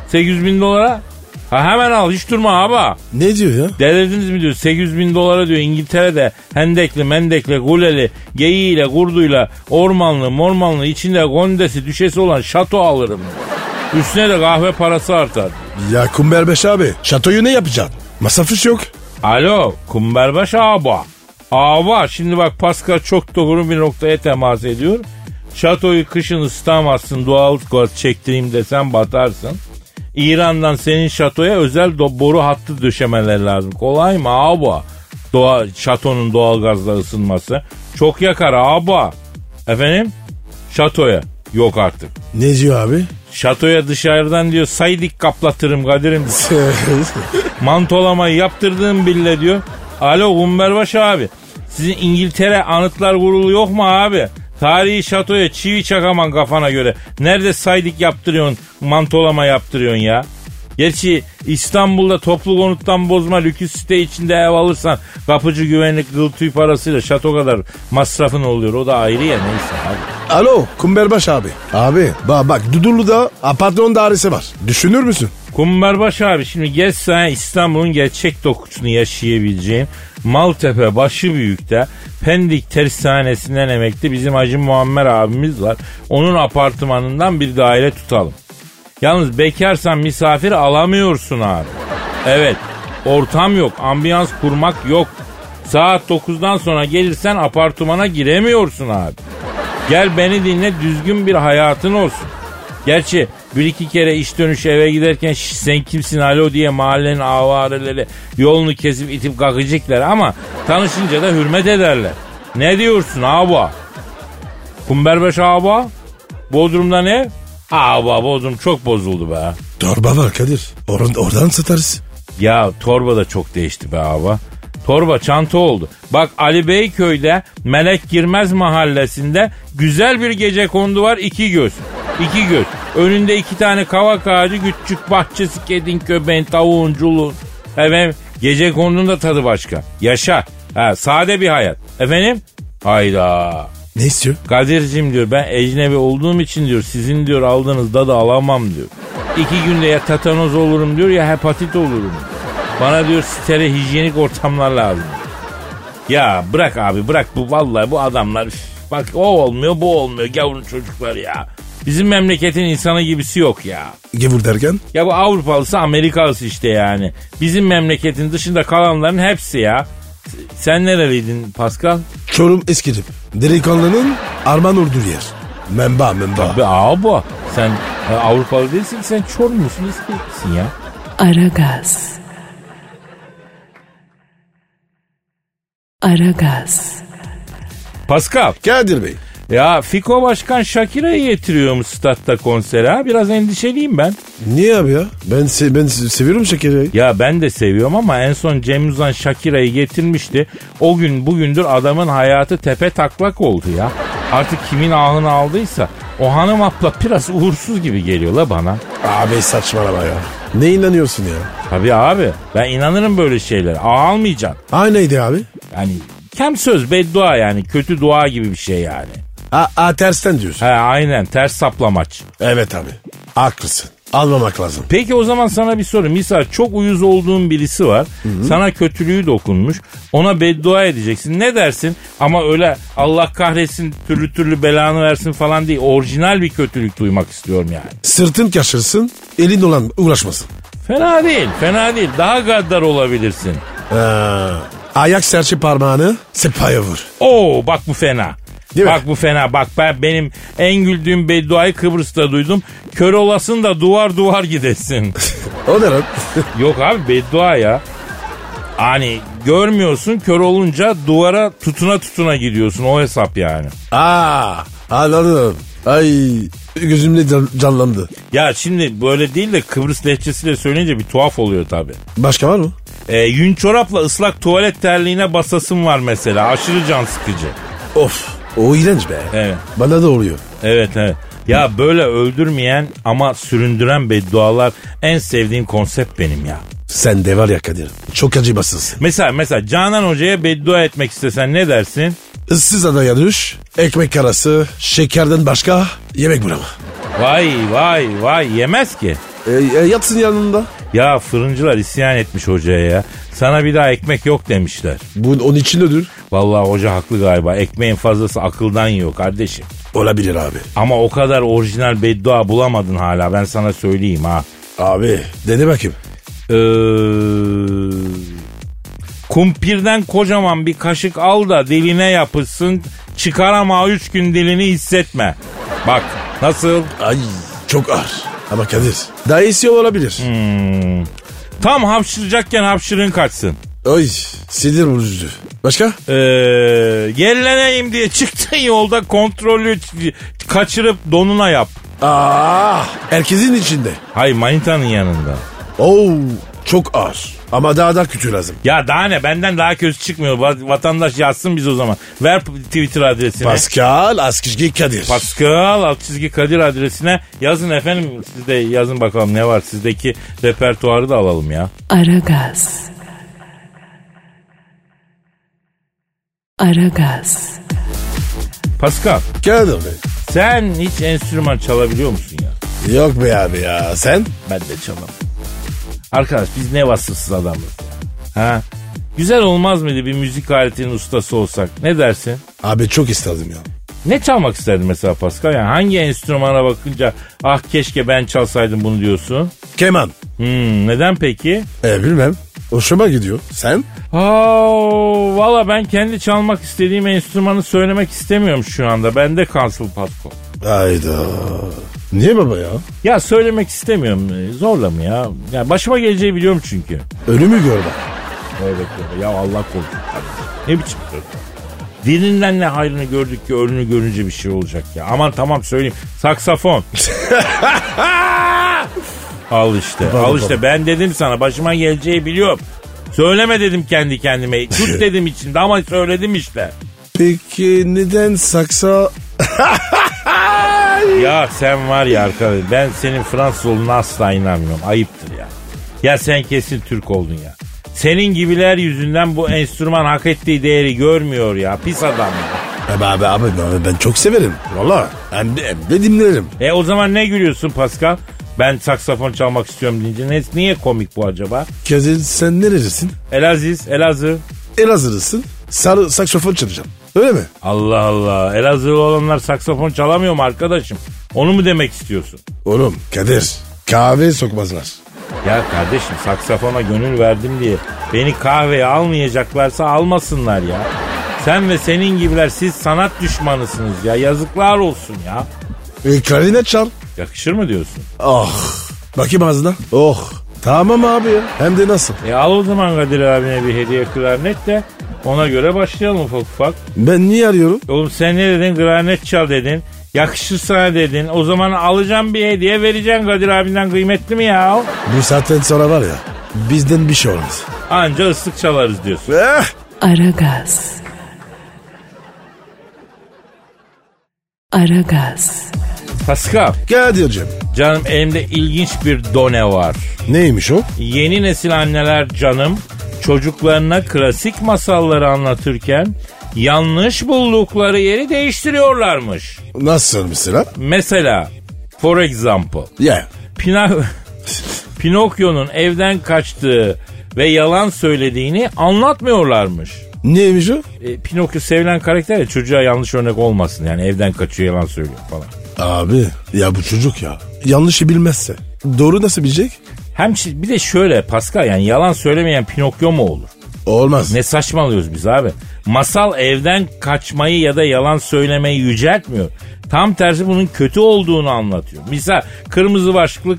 800 bin dolara? Ha hemen al hiç durma abi. Ne diyor ya? Delirdiniz mi diyor 800 bin dolara diyor İngiltere'de hendekli mendekli guleli geyiğiyle kurduyla ormanlı mormanlı içinde gondesi düşesi olan şato alırım. Üstüne de kahve parası artar. Ya Kumberbeş abi. Şatoyu ne yapacaksın? Masrafı yok. Alo Kumberbaş Aba. Aba şimdi bak Pascal çok doğru bir noktaya temas ediyor. Şatoyu kışın ısıtamazsın doğal gaz çektireyim desen batarsın. İran'dan senin şatoya özel do- boru hattı döşemeleri lazım. Kolay mı aba? Doğa, şatonun doğal gazla ısınması. Çok yakar aba. Efendim? Şatoya. Yok artık. Ne diyor abi? Şatoya dışarıdan diyor saydik kaplatırım Kadir'im. Mantolamayı yaptırdığım bille diyor. Alo Gumberbaş abi. Sizin İngiltere Anıtlar Kurulu yok mu abi? Tarihi şatoya çivi çakaman kafana göre. Nerede saydik yaptırıyorsun, mantolama yaptırıyorsun ya? Gerçi İstanbul'da toplu konuttan bozma lüküs site içinde ev alırsan kapıcı güvenlik kıl tüy parasıyla şato kadar masrafın oluyor. O da ayrı ya neyse abi. Alo Kumberbaş abi. Abi bak bak Dudullu'da apartman dairesi var. Düşünür müsün? Kumberbaş abi şimdi geç sana İstanbul'un gerçek dokusunu yaşayabileceğin Maltepe başı büyükte Pendik tersanesinden emekli bizim Hacı Muammer abimiz var. Onun apartmanından bir daire tutalım. Yalnız bekarsan misafir alamıyorsun abi. Evet ortam yok ambiyans kurmak yok. Saat 9'dan sonra gelirsen apartmana giremiyorsun abi. Gel beni dinle düzgün bir hayatın olsun. Gerçi bir iki kere iş dönüşü eve giderken "Şş, sen kimsin alo diye mahallenin avareleri yolunu kesip itip kakacaklar ama tanışınca da hürmet ederler. Ne diyorsun abi? Kumberbeş abi? Bodrum'da ne? Abi Bodrum çok bozuldu be. Torba var Kadir. Or- oradan satarız. Ya torba da çok değişti be abi. Torba çanta oldu. Bak Ali Beyköy'de Melek Girmez mahallesinde güzel bir gece kondu var iki göz. İki göz. Önünde iki tane kavak ağacı, küçük bahçesi, kedin, köpeğin, tavuğun, culun. Efendim gece kondunun da tadı başka. Yaşa. Ha, sade bir hayat. Efendim? Hayda. Ne istiyor? Kadir'cim diyor ben ecnebi olduğum için diyor sizin diyor aldığınız dadı alamam diyor. İki günde ya tetanoz olurum diyor ya hepatit olurum. Bana diyor steril hijyenik ortamlar lazım. Ya bırak abi bırak bu vallahi bu adamlar bak o olmuyor bu olmuyor gavurun çocukları ya. Bizim memleketin insanı gibisi yok ya. Gevur derken? Ya bu Avrupalısı Amerikalısı işte yani. Bizim memleketin dışında kalanların hepsi ya. Sen nereliydin Pascal? Çorum Eskidip. Delikanlının Arman Urdur yer. Memba memba. Abi abi sen e, Avrupalı değilsin sen Çorumlusun İskilipsin ya. Aragaz. Aragaz. Pascal Kadir Bey. Ya Fiko Başkan Shakira'yı getiriyormuş statta konsere ha biraz endişeliyim ben. Niye abi ya? Ben se- ben se- seviyorum şekeri. Ya ben de seviyorum ama en son Cem Uzan Shakira'yı getirmişti. O gün bugündür adamın hayatı tepe taklak oldu ya. Artık kimin ahını aldıysa o hanım abla biraz uğursuz gibi geliyor la bana. Abi saçmalama ya. Ne inanıyorsun ya? Tabii abi ben inanırım böyle şeylere. Ah almayacaksın. Aynıydı abi. Yani kem söz beddua yani kötü dua gibi bir şey yani. A, a tersten diyorsun. He aynen ters saplamaç. Evet abi. Haklısın. Almamak lazım. Peki o zaman sana bir soru. Misal çok uyuz olduğun birisi var. Sana kötülüğü dokunmuş. Ona beddua edeceksin. Ne dersin? Ama öyle Allah kahretsin türlü türlü belanı versin falan değil. Orijinal bir kötülük duymak istiyorum yani. Sırtın kaşırsın, elin olan uğraşmasın. Fena değil, fena değil. Daha gaddar olabilirsin. Ha, ayak serçe parmağını sepaya vur. Oo bak bu fena. Değil mi? bak bu fena. Bak ben benim en güldüğüm bedduayı Kıbrıs'ta duydum. Kör olasın da duvar duvar gidesin. O ne lan? Yok abi beddua ya. Hani görmüyorsun kör olunca duvara tutuna tutuna gidiyorsun o hesap yani. Aa, anladım. Ay gözümde can- canlandı. Ya şimdi böyle değil de Kıbrıs lehçesiyle söyleyince bir tuhaf oluyor tabi. Başka var mı? Ee, yün çorapla ıslak tuvalet terliğine basasım var mesela. Aşırı can sıkıcı. Of. O iğrenç be. Evet. Bana da oluyor. Evet evet. Ya böyle öldürmeyen ama süründüren beddualar en sevdiğim konsept benim ya. Sen de var ya Kadir. Çok acımasızsın. Mesela mesela Canan Hoca'ya beddua etmek istesen ne dersin? Issız adaya düş, ekmek arası, şekerden başka yemek bulama. Vay vay vay yemez ki. E, e, yatsın yanında. Ya fırıncılar isyan etmiş hocaya ya. Sana bir daha ekmek yok demişler. Bu onun için ödür. Vallahi hoca haklı galiba. Ekmeğin fazlası akıldan yiyor kardeşim. Olabilir abi. Ama o kadar orijinal beddua bulamadın hala ben sana söyleyeyim ha. Abi dene bakayım. Ee, kumpirden kocaman bir kaşık al da diline yapışsın. Çıkarama üç gün dilini hissetme. Bak nasıl? Ay çok ağır. Ama Kadir daha iyisi olabilir. Tam hapşıracakken hapşırın kaçsın. Oy sinir bozucu. Başka? Ee, gerileneyim diye çıktığın yolda kontrolü kaçırıp donuna yap. Aa, herkesin içinde. Hay manitanın yanında. Oo çok ağır. Ama daha da kötü lazım. Ya daha ne benden daha kötü çıkmıyor. Va- Vatandaş yazsın biz o zaman. Ver Twitter adresini. Pascal Askizgi Kadir. Pascal alt çizgi Kadir adresine yazın efendim. Siz de yazın bakalım ne var. Sizdeki repertuarı da alalım ya. Aragaz. Aragaz. Pascal Kadir Bey. sen hiç enstrüman çalabiliyor musun ya? Yok be abi ya sen? Ben de çalamam. Arkadaş biz ne vasıfsız adamız. Ha? Güzel olmaz mıydı bir müzik aletinin ustası olsak? Ne dersin? Abi çok isterdim ya. Ne çalmak isterdin mesela Pascal? Yani hangi enstrümana bakınca ah keşke ben çalsaydım bunu diyorsun? Keman. Hmm, neden peki? E bilmem. Hoşuma gidiyor. Sen? Aa, valla ben kendi çalmak istediğim enstrümanı söylemek istemiyorum şu anda. Bende kalsın Pasko. Hayda. Niye baba ya? Ya söylemek istemiyorum. Zorla mı ya? ya? Başıma geleceği biliyorum çünkü. Ölümü gör bak. Evet evet. Ya Allah korusun. Ne biçim söz? Dilinden ne hayrını gördük ki ölünü görünce bir şey olacak ya. Aman tamam söyleyeyim. Saksafon. al işte. Baba, al işte. baba. Ben dedim sana başıma geleceği biliyorum. Söyleme dedim kendi kendime. Tut dedim içinde ama söyledim işte. Peki neden saksa... Ya sen var ya arkadaş ben senin Fransız olduğuna asla inanmıyorum. Ayıptır ya. Ya sen kesin Türk oldun ya. Senin gibiler yüzünden bu enstrüman hak ettiği değeri görmüyor ya. Pis adam ya. Abi, abi, abi ben çok severim. Valla hem de, hem de dinlerim. E o zaman ne gülüyorsun Pascal? Ben saksafon çalmak istiyorum deyince ne, niye komik bu acaba? Kadir sen nerelisin? Elaziz, Elazığ. Elazığlısın. Sarı saksofon çalacağım. Öyle mi? Allah Allah. Elazığlı olanlar saksafon çalamıyor mu arkadaşım? Onu mu demek istiyorsun? Oğlum Kadir kahve sokmazlar. Ya kardeşim saksafona gönül verdim diye beni kahveye almayacaklarsa almasınlar ya. Sen ve senin gibiler siz sanat düşmanısınız ya. Yazıklar olsun ya. E, klarinet çal. Yakışır mı diyorsun? Oh. Bakayım ağzına. Oh. Tamam abi ya. Hem de nasıl? E al o zaman Kadir abine bir hediye klarnet de ona göre başlayalım ufak ufak. Ben niye arıyorum? Oğlum sen ne dedin? Klarnet çal dedin. Yakışır sana dedin. O zaman alacağım bir hediye vereceksin Kadir abinden kıymetli mi ya? Bu saatten sonra var ya bizden bir şey olmaz. Anca ıslık çalarız diyorsun. Eh. Aragaz. Aragaz. Pascal, Kadir'cim. canım elimde ilginç bir done var. Neymiş o? Yeni nesil anneler canım çocuklarına klasik masalları anlatırken yanlış buldukları yeri değiştiriyorlarmış. Nasıl mesela? Mesela for example Ya. Pina- Pinokyo'nun evden kaçtığı ve yalan söylediğini anlatmıyorlarmış. Neymiş o? E, Pinokyo sevilen karakter ya çocuğa yanlış örnek olmasın yani evden kaçıyor yalan söylüyor falan. Abi ya bu çocuk ya. Yanlışı bilmezse. Doğru nasıl bilecek? Hem bir de şöyle Pascal yani yalan söylemeyen Pinokyo mu olur? Olmaz. Ne saçmalıyoruz biz abi? Masal evden kaçmayı ya da yalan söylemeyi yüceltmiyor. Tam tersi bunun kötü olduğunu anlatıyor. Misal kırmızı başlıklı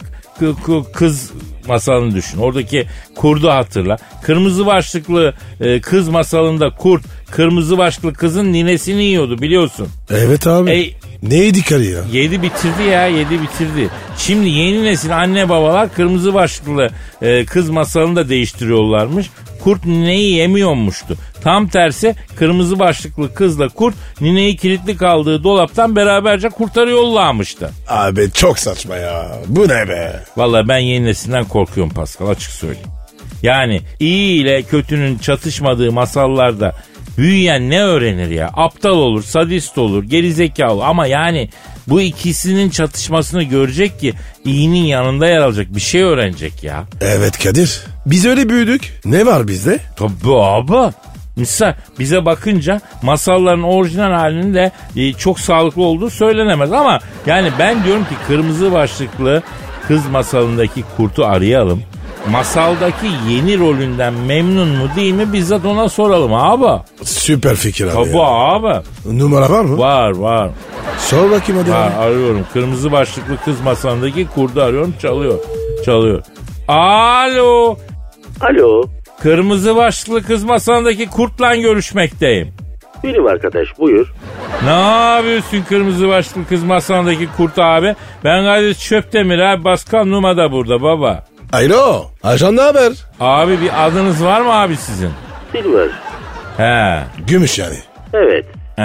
kız masalını düşün. Oradaki kurdu hatırla. Kırmızı başlıklı e, kız masalında kurt kırmızı başlıklı kızın ninesini yiyordu biliyorsun. Evet abi. Ey- Neydi karı ya? Yedi bitirdi ya yedi bitirdi. Şimdi yeni nesil anne babalar kırmızı başlıklı e, kız masalını da değiştiriyorlarmış. Kurt nineyi yemiyormuştu. Tam tersi kırmızı başlıklı kızla kurt nineyi kilitli kaldığı dolaptan beraberce kurtarıyorlarmıştı. Abi çok saçma ya. Bu ne be? Vallahi ben yeni nesilden korkuyorum Pascal açık söyleyeyim. Yani iyi ile kötünün çatışmadığı masallarda büyüyen ne öğrenir ya? Aptal olur, sadist olur, gerizekalı ama yani bu ikisinin çatışmasını görecek ki iyinin yanında yer alacak bir şey öğrenecek ya. Evet Kadir. Biz öyle büyüdük. Ne var bizde? Tabii abi. Misal bize bakınca masalların orijinal halinin de e, çok sağlıklı olduğu söylenemez ama yani ben diyorum ki kırmızı başlıklı kız masalındaki kurtu arayalım. Masaldaki yeni rolünden memnun mu değil mi bizzat ona soralım abi. Süper fikir abi. Tabii ya. abi. Numara var mı? Var var. Sor bakayım hadi. Var abi. arıyorum. Kırmızı başlıklı kız masalındaki kurdu arıyorum çalıyor. Çalıyor. Alo. Alo, Kırmızı başlıklı kız masalındaki kurtla görüşmekteyim. benim arkadaş buyur. Ne yapıyorsun kırmızı başlıklı kız masalındaki kurt abi? Ben Kadir Çöptemir abi Pascal Numa da burada baba. Alo. Ajan ne haber? Abi bir adınız var mı abi sizin? Silver. He. Gümüş yani. Evet, He.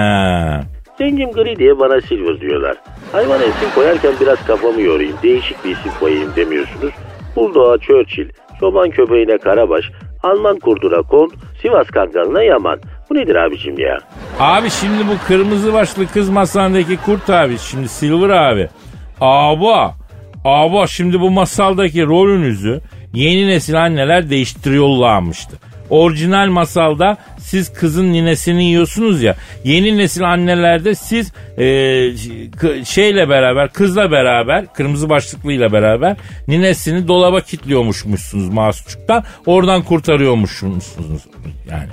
rengim gri diye bana Silver diyorlar. Hayvana isim koyarken biraz kafamı yorayım, değişik bir isim koyayım demiyorsunuz. Buldoğa Churchill, çoban köpeğine Karabaş, Alman kurduna Kon, Sivas kangalına Yaman. Bu nedir abicim ya? Abi şimdi bu kırmızı başlı kız masalındaki kurt abi şimdi Silver abi. Aba. Aba şimdi bu masaldaki rolünüzü yeni nesil anneler değiştiriyorlarmıştı. Orijinal masalda siz kızın ninesini yiyorsunuz ya. Yeni nesil annelerde siz e, şeyle beraber kızla beraber kırmızı başlıklıyla beraber ninesini dolaba kilitliyormuşmuşsunuz masçuktan. Oradan kurtarıyormuşsunuz yani.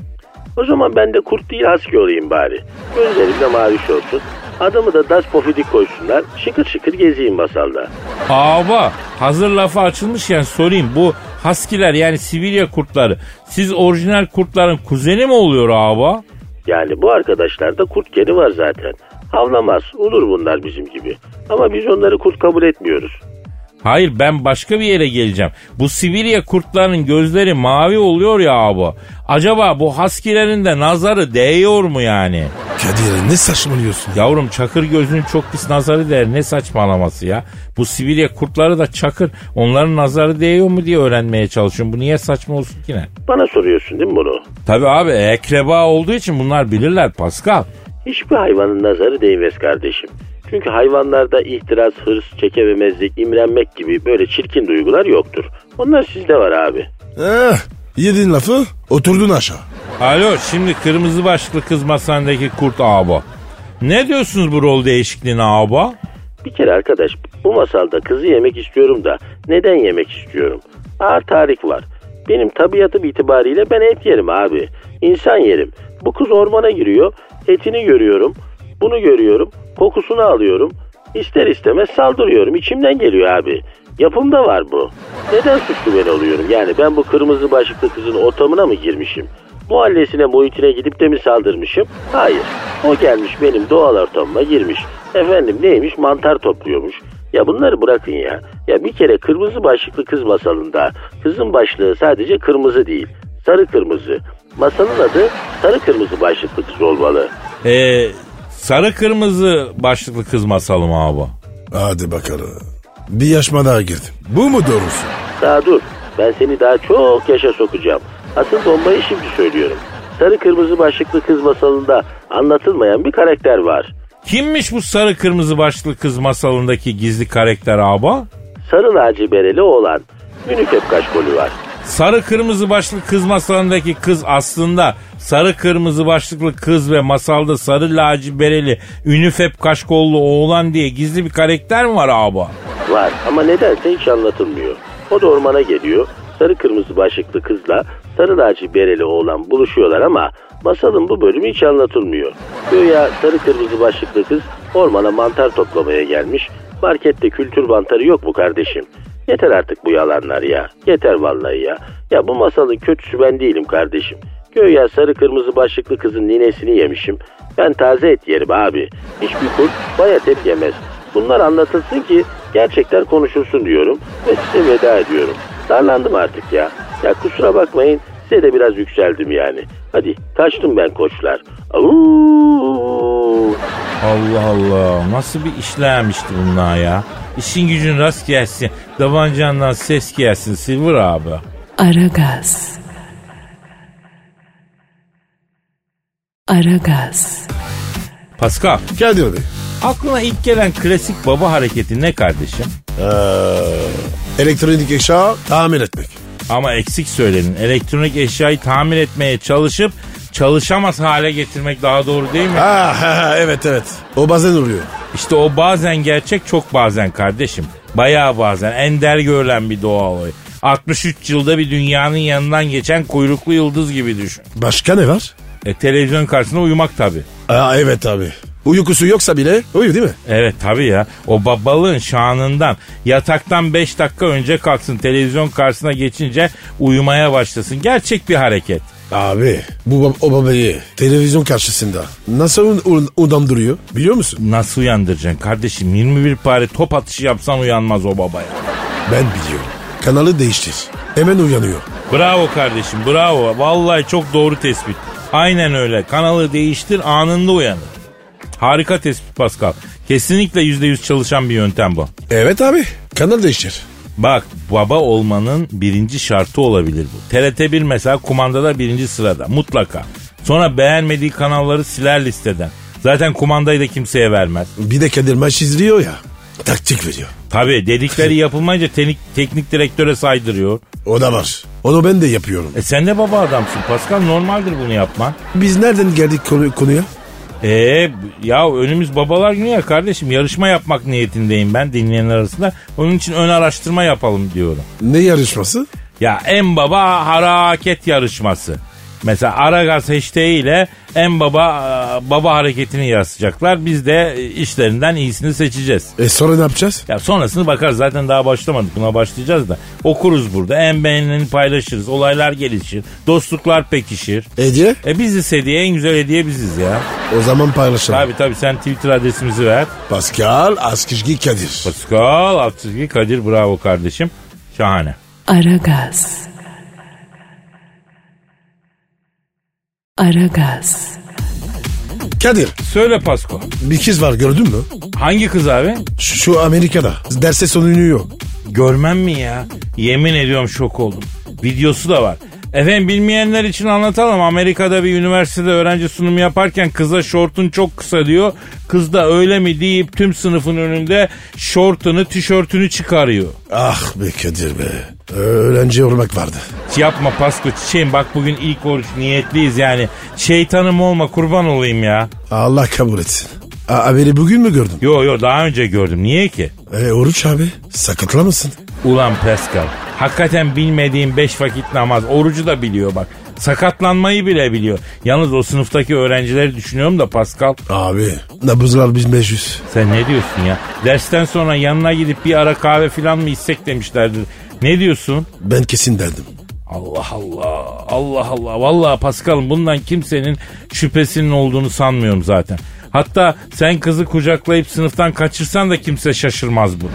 O zaman ben de kurt değil husky olayım bari. Gözlerimde maviş olsun. Adımı da Das Pofidik koysunlar. Şıkır şıkır gezeyim masalda. Aba hazır lafı açılmışken sorayım bu haskiler yani Sibirya kurtları siz orijinal kurtların kuzeni mi oluyor aba? Yani bu arkadaşlarda kurt geni var zaten. Havlamaz, olur bunlar bizim gibi. Ama biz onları kurt kabul etmiyoruz. Hayır ben başka bir yere geleceğim. Bu Sibirya kurtlarının gözleri mavi oluyor ya abi. Acaba bu haskilerin de nazarı değiyor mu yani? Kadir ne saçmalıyorsun? Yavrum çakır gözünün çok pis nazarı değer. Ne saçmalaması ya? Bu Sibirya kurtları da çakır. Onların nazarı değiyor mu diye öğrenmeye çalışıyorum. Bu niye saçma olsun ki ne? Bana soruyorsun değil mi bunu? Tabii abi ekreba olduğu için bunlar bilirler Pascal. Hiçbir hayvanın nazarı değmez kardeşim. Çünkü hayvanlarda ihtiras, hırs, çekememezlik, imrenmek gibi böyle çirkin duygular yoktur. Onlar sizde var abi. Eh, yedin lafı oturdun aşağı. Alo şimdi kırmızı başlıklı kız masandaki kurt abi. Ne diyorsunuz bu rol değişikliğine abi? Bir kere arkadaş bu masalda kızı yemek istiyorum da neden yemek istiyorum? Ağır tarih var. Benim tabiatım itibariyle ben et yerim abi. İnsan yerim. Bu kız ormana giriyor. Etini görüyorum. Bunu görüyorum. Kokusunu alıyorum. İster istemez saldırıyorum. İçimden geliyor abi. Yapımda var bu. Neden suçlu ben oluyorum? Yani ben bu kırmızı başlıklı kızın ortamına mı girmişim? Muhallesine, muhitine gidip de mi saldırmışım? Hayır. O gelmiş benim doğal ortamıma girmiş. Efendim neymiş? Mantar topluyormuş. Ya bunları bırakın ya. Ya bir kere kırmızı başlıklı kız masalında kızın başlığı sadece kırmızı değil. Sarı kırmızı. Masalın adı sarı kırmızı başlıklı kız olmalı. Ee, sarı kırmızı başlıklı kız masalı mı abi? Hadi bakalım. Bir yaşma daha girdim. Bu mu doğrusu? Daha dur. Ben seni daha çok yaşa sokacağım. Asıl bombayı şimdi söylüyorum. Sarı kırmızı başlıklı kız masalında anlatılmayan bir karakter var. Kimmiş bu sarı kırmızı başlıklı kız masalındaki gizli karakter abi? Sarı lacibereli oğlan. Minik hep kaşkolü var. Sarı kırmızı başlıklı kız masalındaki kız aslında sarı kırmızı başlıklı kız ve masalda sarı lacibereli ünifep kaşkollu oğlan diye gizli bir karakter mi var abi? Var ama nedense hiç anlatılmıyor. O da ormana geliyor. Sarı kırmızı başlıklı kızla sarı laci bereli oğlan buluşuyorlar ama masalın bu bölümü hiç anlatılmıyor. Göya sarı kırmızı başlıklı kız ormana mantar toplamaya gelmiş. Markette kültür mantarı yok mu kardeşim? Yeter artık bu yalanlar ya. Yeter vallahi ya. Ya bu masalın kötüsü ben değilim kardeşim. Göya sarı kırmızı başlıklı kızın ninesini yemişim. Ben taze et yerim abi. Hiçbir kurt bayat et yemez. Bunlar anlatılsın ki gerçekten konuşulsun diyorum ve size veda ediyorum. Darlandım artık ya. Ya kusura bakmayın size de biraz yükseldim yani. Hadi kaçtım ben koçlar. Allah Allah nasıl bir işlemişti bunlar ya? İşin gücün rast gelsin. Davancandan ses gelsin Silver abi. Aragaz. Aragaz. Pascal Kadir Bey. aklına ilk gelen klasik baba hareketi ne kardeşim? Ee, elektronik eşya tamir etmek. Ama eksik söyledin. Elektronik eşyayı tamir etmeye çalışıp çalışamaz hale getirmek daha doğru değil mi? Ha, ha, ha, evet evet. O bazen oluyor. İşte o bazen gerçek çok bazen kardeşim. Bayağı bazen ender görülen bir doğa olayı. 63 yılda bir dünyanın yanından geçen kuyruklu yıldız gibi düşün. Başka ne var? E, televizyon karşısında uyumak tabii. Aa, evet abi. Uykusu yoksa bile uyu değil mi? Evet tabii ya. O babalığın şanından yataktan 5 dakika önce kalksın televizyon karşısına geçince uyumaya başlasın. Gerçek bir hareket. Abi bu bab- o babayı televizyon karşısında nasıl un- uyandırıyor biliyor musun? Nasıl uyandıracaksın kardeşim? 21 pare top atışı yapsan uyanmaz o babaya. Ben biliyorum. Kanalı değiştir. Hemen uyanıyor. Bravo kardeşim bravo. Vallahi çok doğru tespit. Aynen öyle. Kanalı değiştir anında uyanır. Harika tespit Pascal. Kesinlikle %100 çalışan bir yöntem bu. Evet abi. Kanal değiştir. Bak baba olmanın birinci şartı olabilir bu. TRT1 mesela kumandada birinci sırada mutlaka. Sonra beğenmediği kanalları siler listeden. Zaten kumandayı da kimseye vermez. Bir de Kadir maç izliyor ya. Taktik veriyor. Tabii dedikleri yapılmayınca teknik, teknik direktöre saydırıyor. O da var. Onu ben de yapıyorum. E sen de baba adamsın Pascal normaldir bunu yapman. Biz nereden geldik konu- konuya? E ya önümüz babalar günü ya kardeşim yarışma yapmak niyetindeyim ben dinleyenler arasında. Onun için ön araştırma yapalım diyorum. Ne yarışması? Ya en baba hareket yarışması. Mesela Aragaz hashtag ile en baba e, baba hareketini yazacaklar. Biz de işlerinden iyisini seçeceğiz. E sonra ne yapacağız? Ya sonrasını bakarız zaten daha başlamadık buna başlayacağız da. Okuruz burada en beğenileni paylaşırız. Olaylar gelişir. Dostluklar pekişir. Hediye? E biziz hediye en güzel hediye biziz ya. O zaman paylaşalım. Tabi tabi sen Twitter adresimizi ver. Pascal Askizgi Kadir. Pascal Altçizgi Kadir bravo kardeşim. Şahane. Aragaz. Aragaz. Kadir Söyle Pasko. bir kız var gördün mü? Hangi kız abi? Şu, şu Amerika'da. Derse sonunuyor. Görmem mi ya? Yemin ediyorum şok oldum. Videosu da var. Efendim bilmeyenler için anlatalım. Amerika'da bir üniversitede öğrenci sunumu yaparken kıza şortun çok kısa diyor. Kız da öyle mi deyip tüm sınıfın önünde şortunu, tişörtünü çıkarıyor. Ah be Kadir be. Öğrenci olmak vardı. Yapma Pasko çiçeğim bak bugün ilk oruç niyetliyiz yani. Şeytanım olma kurban olayım ya. Allah kabul etsin. A, haberi bugün mü gördün? Yo yo daha önce gördüm. Niye ki? E, oruç abi. Sakatlamasın. Ulan Pascal. Hakikaten bilmediğim beş vakit namaz. Orucu da biliyor bak. Sakatlanmayı bile biliyor. Yalnız o sınıftaki öğrencileri düşünüyorum da Pascal. Abi nabızlar 1500. Sen ne diyorsun ya? Dersten sonra yanına gidip bir ara kahve falan mı içsek demişlerdir. Ne diyorsun? Ben kesin derdim. Allah Allah. Allah Allah. Vallahi Pascal bundan kimsenin şüphesinin olduğunu sanmıyorum zaten. Hatta sen kızı kucaklayıp sınıftan kaçırsan da kimse şaşırmaz bunu.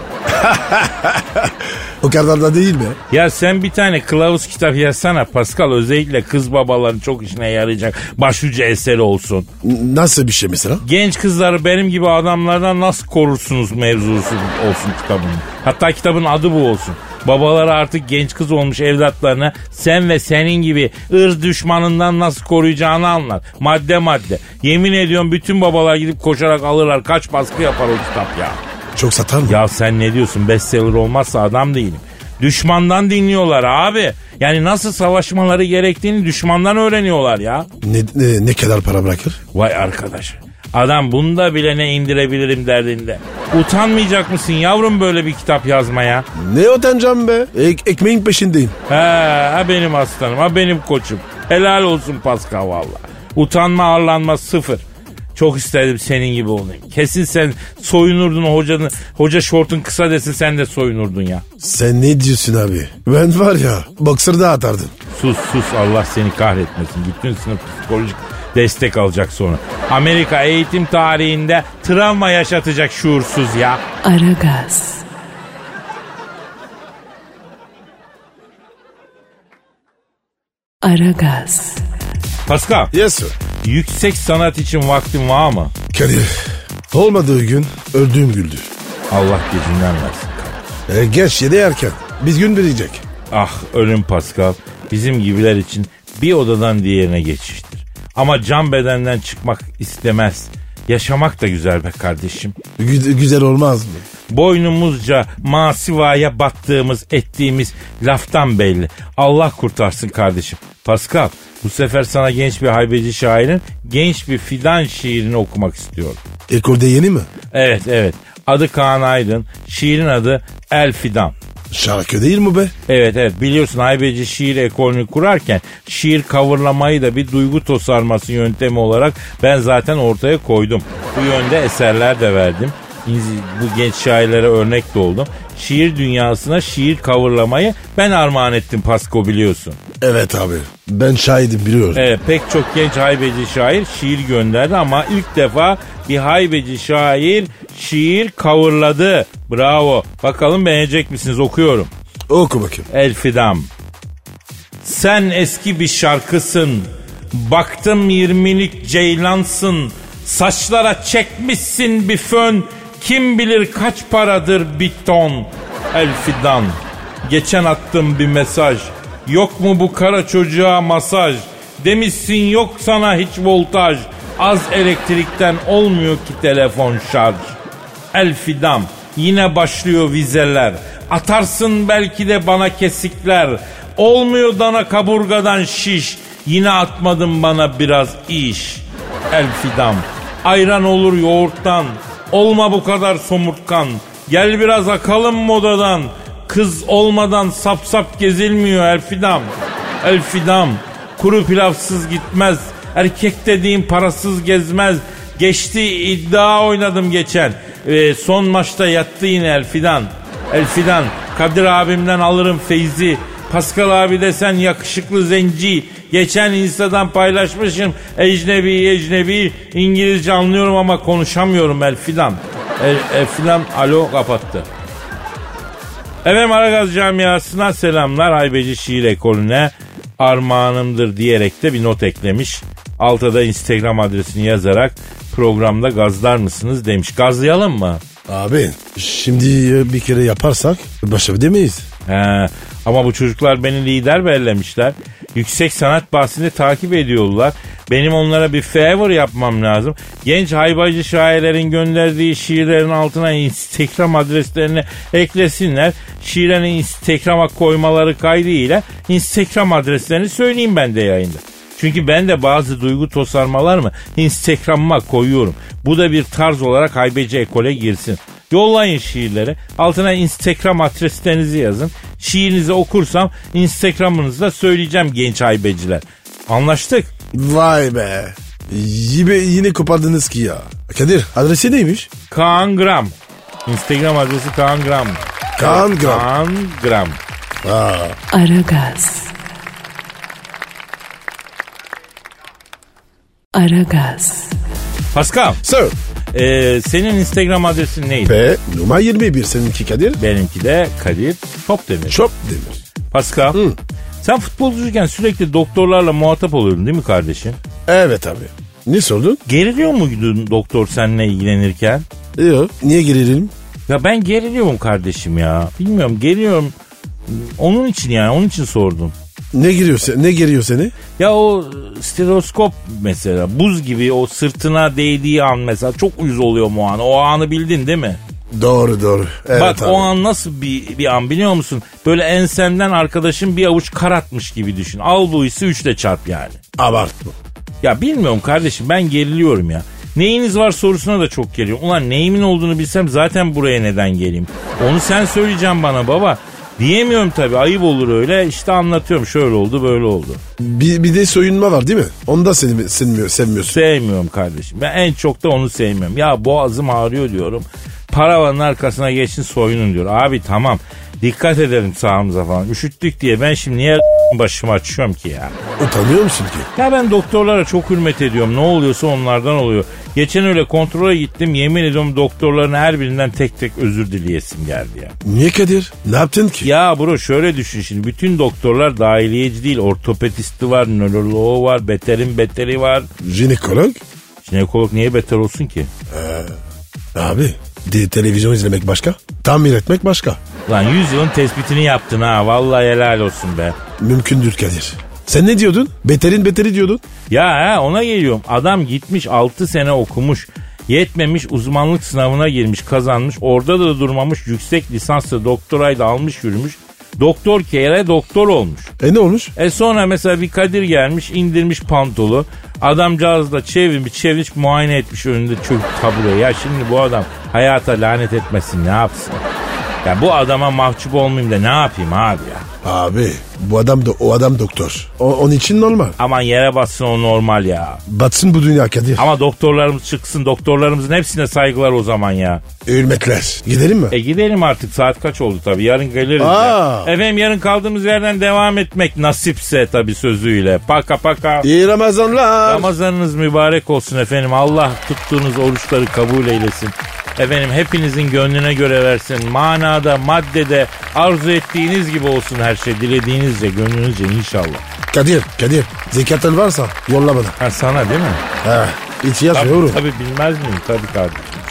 O kadar da değil mi? Ya sen bir tane kılavuz kitap yazsana Pascal özellikle kız babaların çok işine yarayacak başucu eseri olsun. N- Nasıl bir şey mesela? Genç kızları benim gibi adamlardan nasıl korursunuz mevzusu olsun kitabın. Hatta kitabın adı bu olsun. Babaları artık genç kız olmuş evlatlarına sen ve senin gibi ırz düşmanından nasıl koruyacağını anlar. Madde madde. Yemin ediyorum bütün babalar gidip koşarak alırlar. Kaç baskı yapar o kitap ya. Çok satar mı? Ya sen ne diyorsun bestseller olmazsa adam değilim. Düşmandan dinliyorlar abi. Yani nasıl savaşmaları gerektiğini düşmandan öğreniyorlar ya. Ne, ne, ne kadar para bırakır? Vay arkadaş. Adam bunda bile ne indirebilirim derdinde. Utanmayacak mısın yavrum böyle bir kitap yazmaya? Ne utanacağım be? Ek- ekmeğin peşindeyim. He, ha benim aslanım, ha benim koçum. Helal olsun Pascal valla. Utanma arlanma sıfır. Çok isterdim senin gibi olayım. Kesin sen soyunurdun hocanın, hoca şortun kısa desin sen de soyunurdun ya. Sen ne diyorsun abi? Ben var ya boksırda atardım. Sus sus Allah seni kahretmesin. Bütün sınıf psikolojik destek alacak sonra. Amerika eğitim tarihinde travma yaşatacak şuursuz ya. Aragaz. Aragaz. Pascal, Yes sir. yüksek sanat için vaktin var mı? Kadir. Olmadığı gün öldüğüm güldü. Allah gecinden versin. E, geç yedi erken. Biz gün bilecek. Ah ölüm Pascal bizim gibiler için bir odadan diğerine geçiştir. Ama can bedenden çıkmak istemez. Yaşamak da güzel be kardeşim. Gü- güzel olmaz mı? Boynumuzca masivaya battığımız ettiğimiz laftan belli. Allah kurtarsın kardeşim. Pascal bu sefer sana genç bir haybeci şairin genç bir fidan şiirini okumak istiyorum. Ekolde yeni mi? Evet evet adı Kaan Aydın şiirin adı El Fidan. Şarkı değil mi be? Evet evet biliyorsun haybeci şiir ekolünü kurarken şiir coverlamayı da bir duygu tosarması yöntemi olarak ben zaten ortaya koydum. Bu yönde eserler de verdim. Bu genç şairlere örnek de oldum. Şiir dünyasına şiir coverlamayı ben armağan ettim Pasko biliyorsun. Evet abi. Ben şahidim biliyorum. Evet pek çok genç haybeci şair şiir gönderdi ama ilk defa bir haybeci şair şiir coverladı. Bravo. Bakalım beğenecek misiniz okuyorum. Oku bakayım. El Fidam. Sen eski bir şarkısın. Baktım yirmilik ceylansın. Saçlara çekmişsin bir fön. Kim bilir kaç paradır bir ton. El Fidan. Geçen attım bir mesaj. Yok mu bu kara çocuğa masaj? Demişsin yok sana hiç voltaj. Az elektrikten olmuyor ki telefon şarj. El Fidam yine başlıyor vizeler. Atarsın belki de bana kesikler. Olmuyor dana kaburgadan şiş. Yine atmadın bana biraz iş. El Fidam ayran olur yoğurttan. Olma bu kadar somurtkan. Gel biraz akalım modadan. Kız olmadan sap sap gezilmiyor El Fidam. El Fidam Kuru pilavsız gitmez. Erkek dediğim parasız gezmez. Geçti iddia oynadım geçen. Ee, son maçta yattı yine Elfidan. Elfidan Kadir abimden alırım feyzi. Pascal abi desen yakışıklı zenci. Geçen Insta'dan paylaşmışım. Ecnebi ecnebi. İngilizce anlıyorum ama konuşamıyorum Elfidan. El, Elfidan alo kapattı. Efendim Aragaz camiasına selamlar. Haybeci şiir ekolüne armağanımdır diyerek de bir not eklemiş. Altta da Instagram adresini yazarak programda gazlar mısınız demiş. Gazlayalım mı? Abi şimdi bir kere yaparsak başarabilir He, ama bu çocuklar beni lider bellemişler. Yüksek sanat bahsini takip ediyorlar. Benim onlara bir favor yapmam lazım. Genç haybacı şairlerin gönderdiği şiirlerin altına Instagram adreslerini eklesinler. Şiirini Instagram'a koymaları kaydıyla Instagram adreslerini söyleyeyim ben de yayında. Çünkü ben de bazı duygu tosarmalarımı Instagram'ıma koyuyorum. Bu da bir tarz olarak haybeci ekole girsin. Yollayın şiirleri. Altına Instagram adreslerinizi yazın. Şiirinizi okursam Instagram'ınızda söyleyeceğim genç haybeciler. Anlaştık. Vay be. Yine, yine kopardınız ki ya. Kadir adresi neymiş? Kaan Gram. Instagram adresi Kaan Gram. Kaan Gram. Kaan Gram. Aragaz. Aragaz. Pascal, sir. E, senin Instagram adresin neydi? P numara 21 seninki Kadir. Benimki de Kadir Çopdemir. Çok demir. Pascal, sen futbolcuyken sürekli doktorlarla muhatap oluyordun değil mi kardeşim? Evet abi. Ne sordun? Geriliyor muydun doktor seninle ilgilenirken? Yok. Niye girelim? Ya ben geriliyorum kardeşim ya. Bilmiyorum geriyorum. Onun için yani onun için sordum. Ne giriyor, se- ne giriyor seni? Ya o stereoskop mesela buz gibi o sırtına değdiği an mesela çok uyuz oluyor o an. O anı bildin değil mi? Doğru doğru. Evet Bak abi. o an nasıl bir, bir an biliyor musun? Böyle ensenden arkadaşın bir avuç kar atmış gibi düşün. Al bu hissi üçle çarp yani. Abartma. Ya bilmiyorum kardeşim ben geriliyorum ya. Neyiniz var sorusuna da çok geliyorum. Ulan neyimin olduğunu bilsem zaten buraya neden geleyim? Onu sen söyleyeceksin bana baba. Diyemiyorum tabii ayıp olur öyle. İşte anlatıyorum şöyle oldu böyle oldu. Bir, bir de soyunma var değil mi? Onu da seni sevmiyor, sevmiyorsun. Sevmiyorum kardeşim. Ben en çok da onu sevmiyorum. Ya boğazım ağrıyor diyorum. Paravanın arkasına geçin soyunun diyor. Abi tamam dikkat edelim sağımıza falan. Üşüttük diye ben şimdi niye başımı açıyorum ki ya? Utanıyor musun ki? Ya ben doktorlara çok hürmet ediyorum. Ne oluyorsa onlardan oluyor. Geçen öyle kontrole gittim. Yemin ediyorum doktorların her birinden tek tek özür dileyesim geldi ya. Niye Kadir? Ne yaptın ki? Ya bro şöyle düşün şimdi. Bütün doktorlar dahiliyeci değil. Ortopedisti var, nöroloğu var, beterin beteri var. Jinekolog? Jinekolog niye beter olsun ki? Abi de, televizyon izlemek başka. Tamir etmek başka. Lan 100 yılın tespitini yaptın ha. Vallahi helal olsun be. Mümkündür Kadir. Sen ne diyordun? Beterin beteri diyordun. Ya ha ona geliyorum. Adam gitmiş 6 sene okumuş. Yetmemiş uzmanlık sınavına girmiş kazanmış. Orada da durmamış yüksek lisanslı doktorayı da almış yürümüş. Doktor kere doktor olmuş. E ne olmuş? E sonra mesela bir Kadir gelmiş indirmiş pantolu. Adamcağız da çevirmiş çevirmiş muayene etmiş önünde çök tabureye. Ya şimdi bu adam hayata lanet etmesin ne yapsın? Ya bu adama mahcup olmayayım da ne yapayım abi ya? Abi bu adam da o adam doktor. O, onun için normal. Aman yere bassın o normal ya. Batsın bu dünya Kadir. Ama doktorlarımız çıksın doktorlarımızın hepsine saygılar o zaman ya. Hürmetler. Gidelim mi? E gidelim artık saat kaç oldu tabii yarın geliriz. Aa. ya. Efendim yarın kaldığımız yerden devam etmek nasipse tabii sözüyle. Paka paka. İyi Ramazanlar. Ramazanınız mübarek olsun efendim. Allah tuttuğunuz oruçları kabul eylesin. Efendim hepinizin gönlüne göre versin. Manada, maddede arzu ettiğiniz gibi olsun her şey. Dilediğinizce, gönlünüzce inşallah. Kadir, Kadir. Zekatın varsa yolla bana. Ha sana değil mi? He. İhtiyaç Tabii, yorum. tabii bilmez miyim? Tabii kardeşim.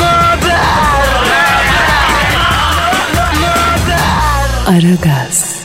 Möber! Aragaz.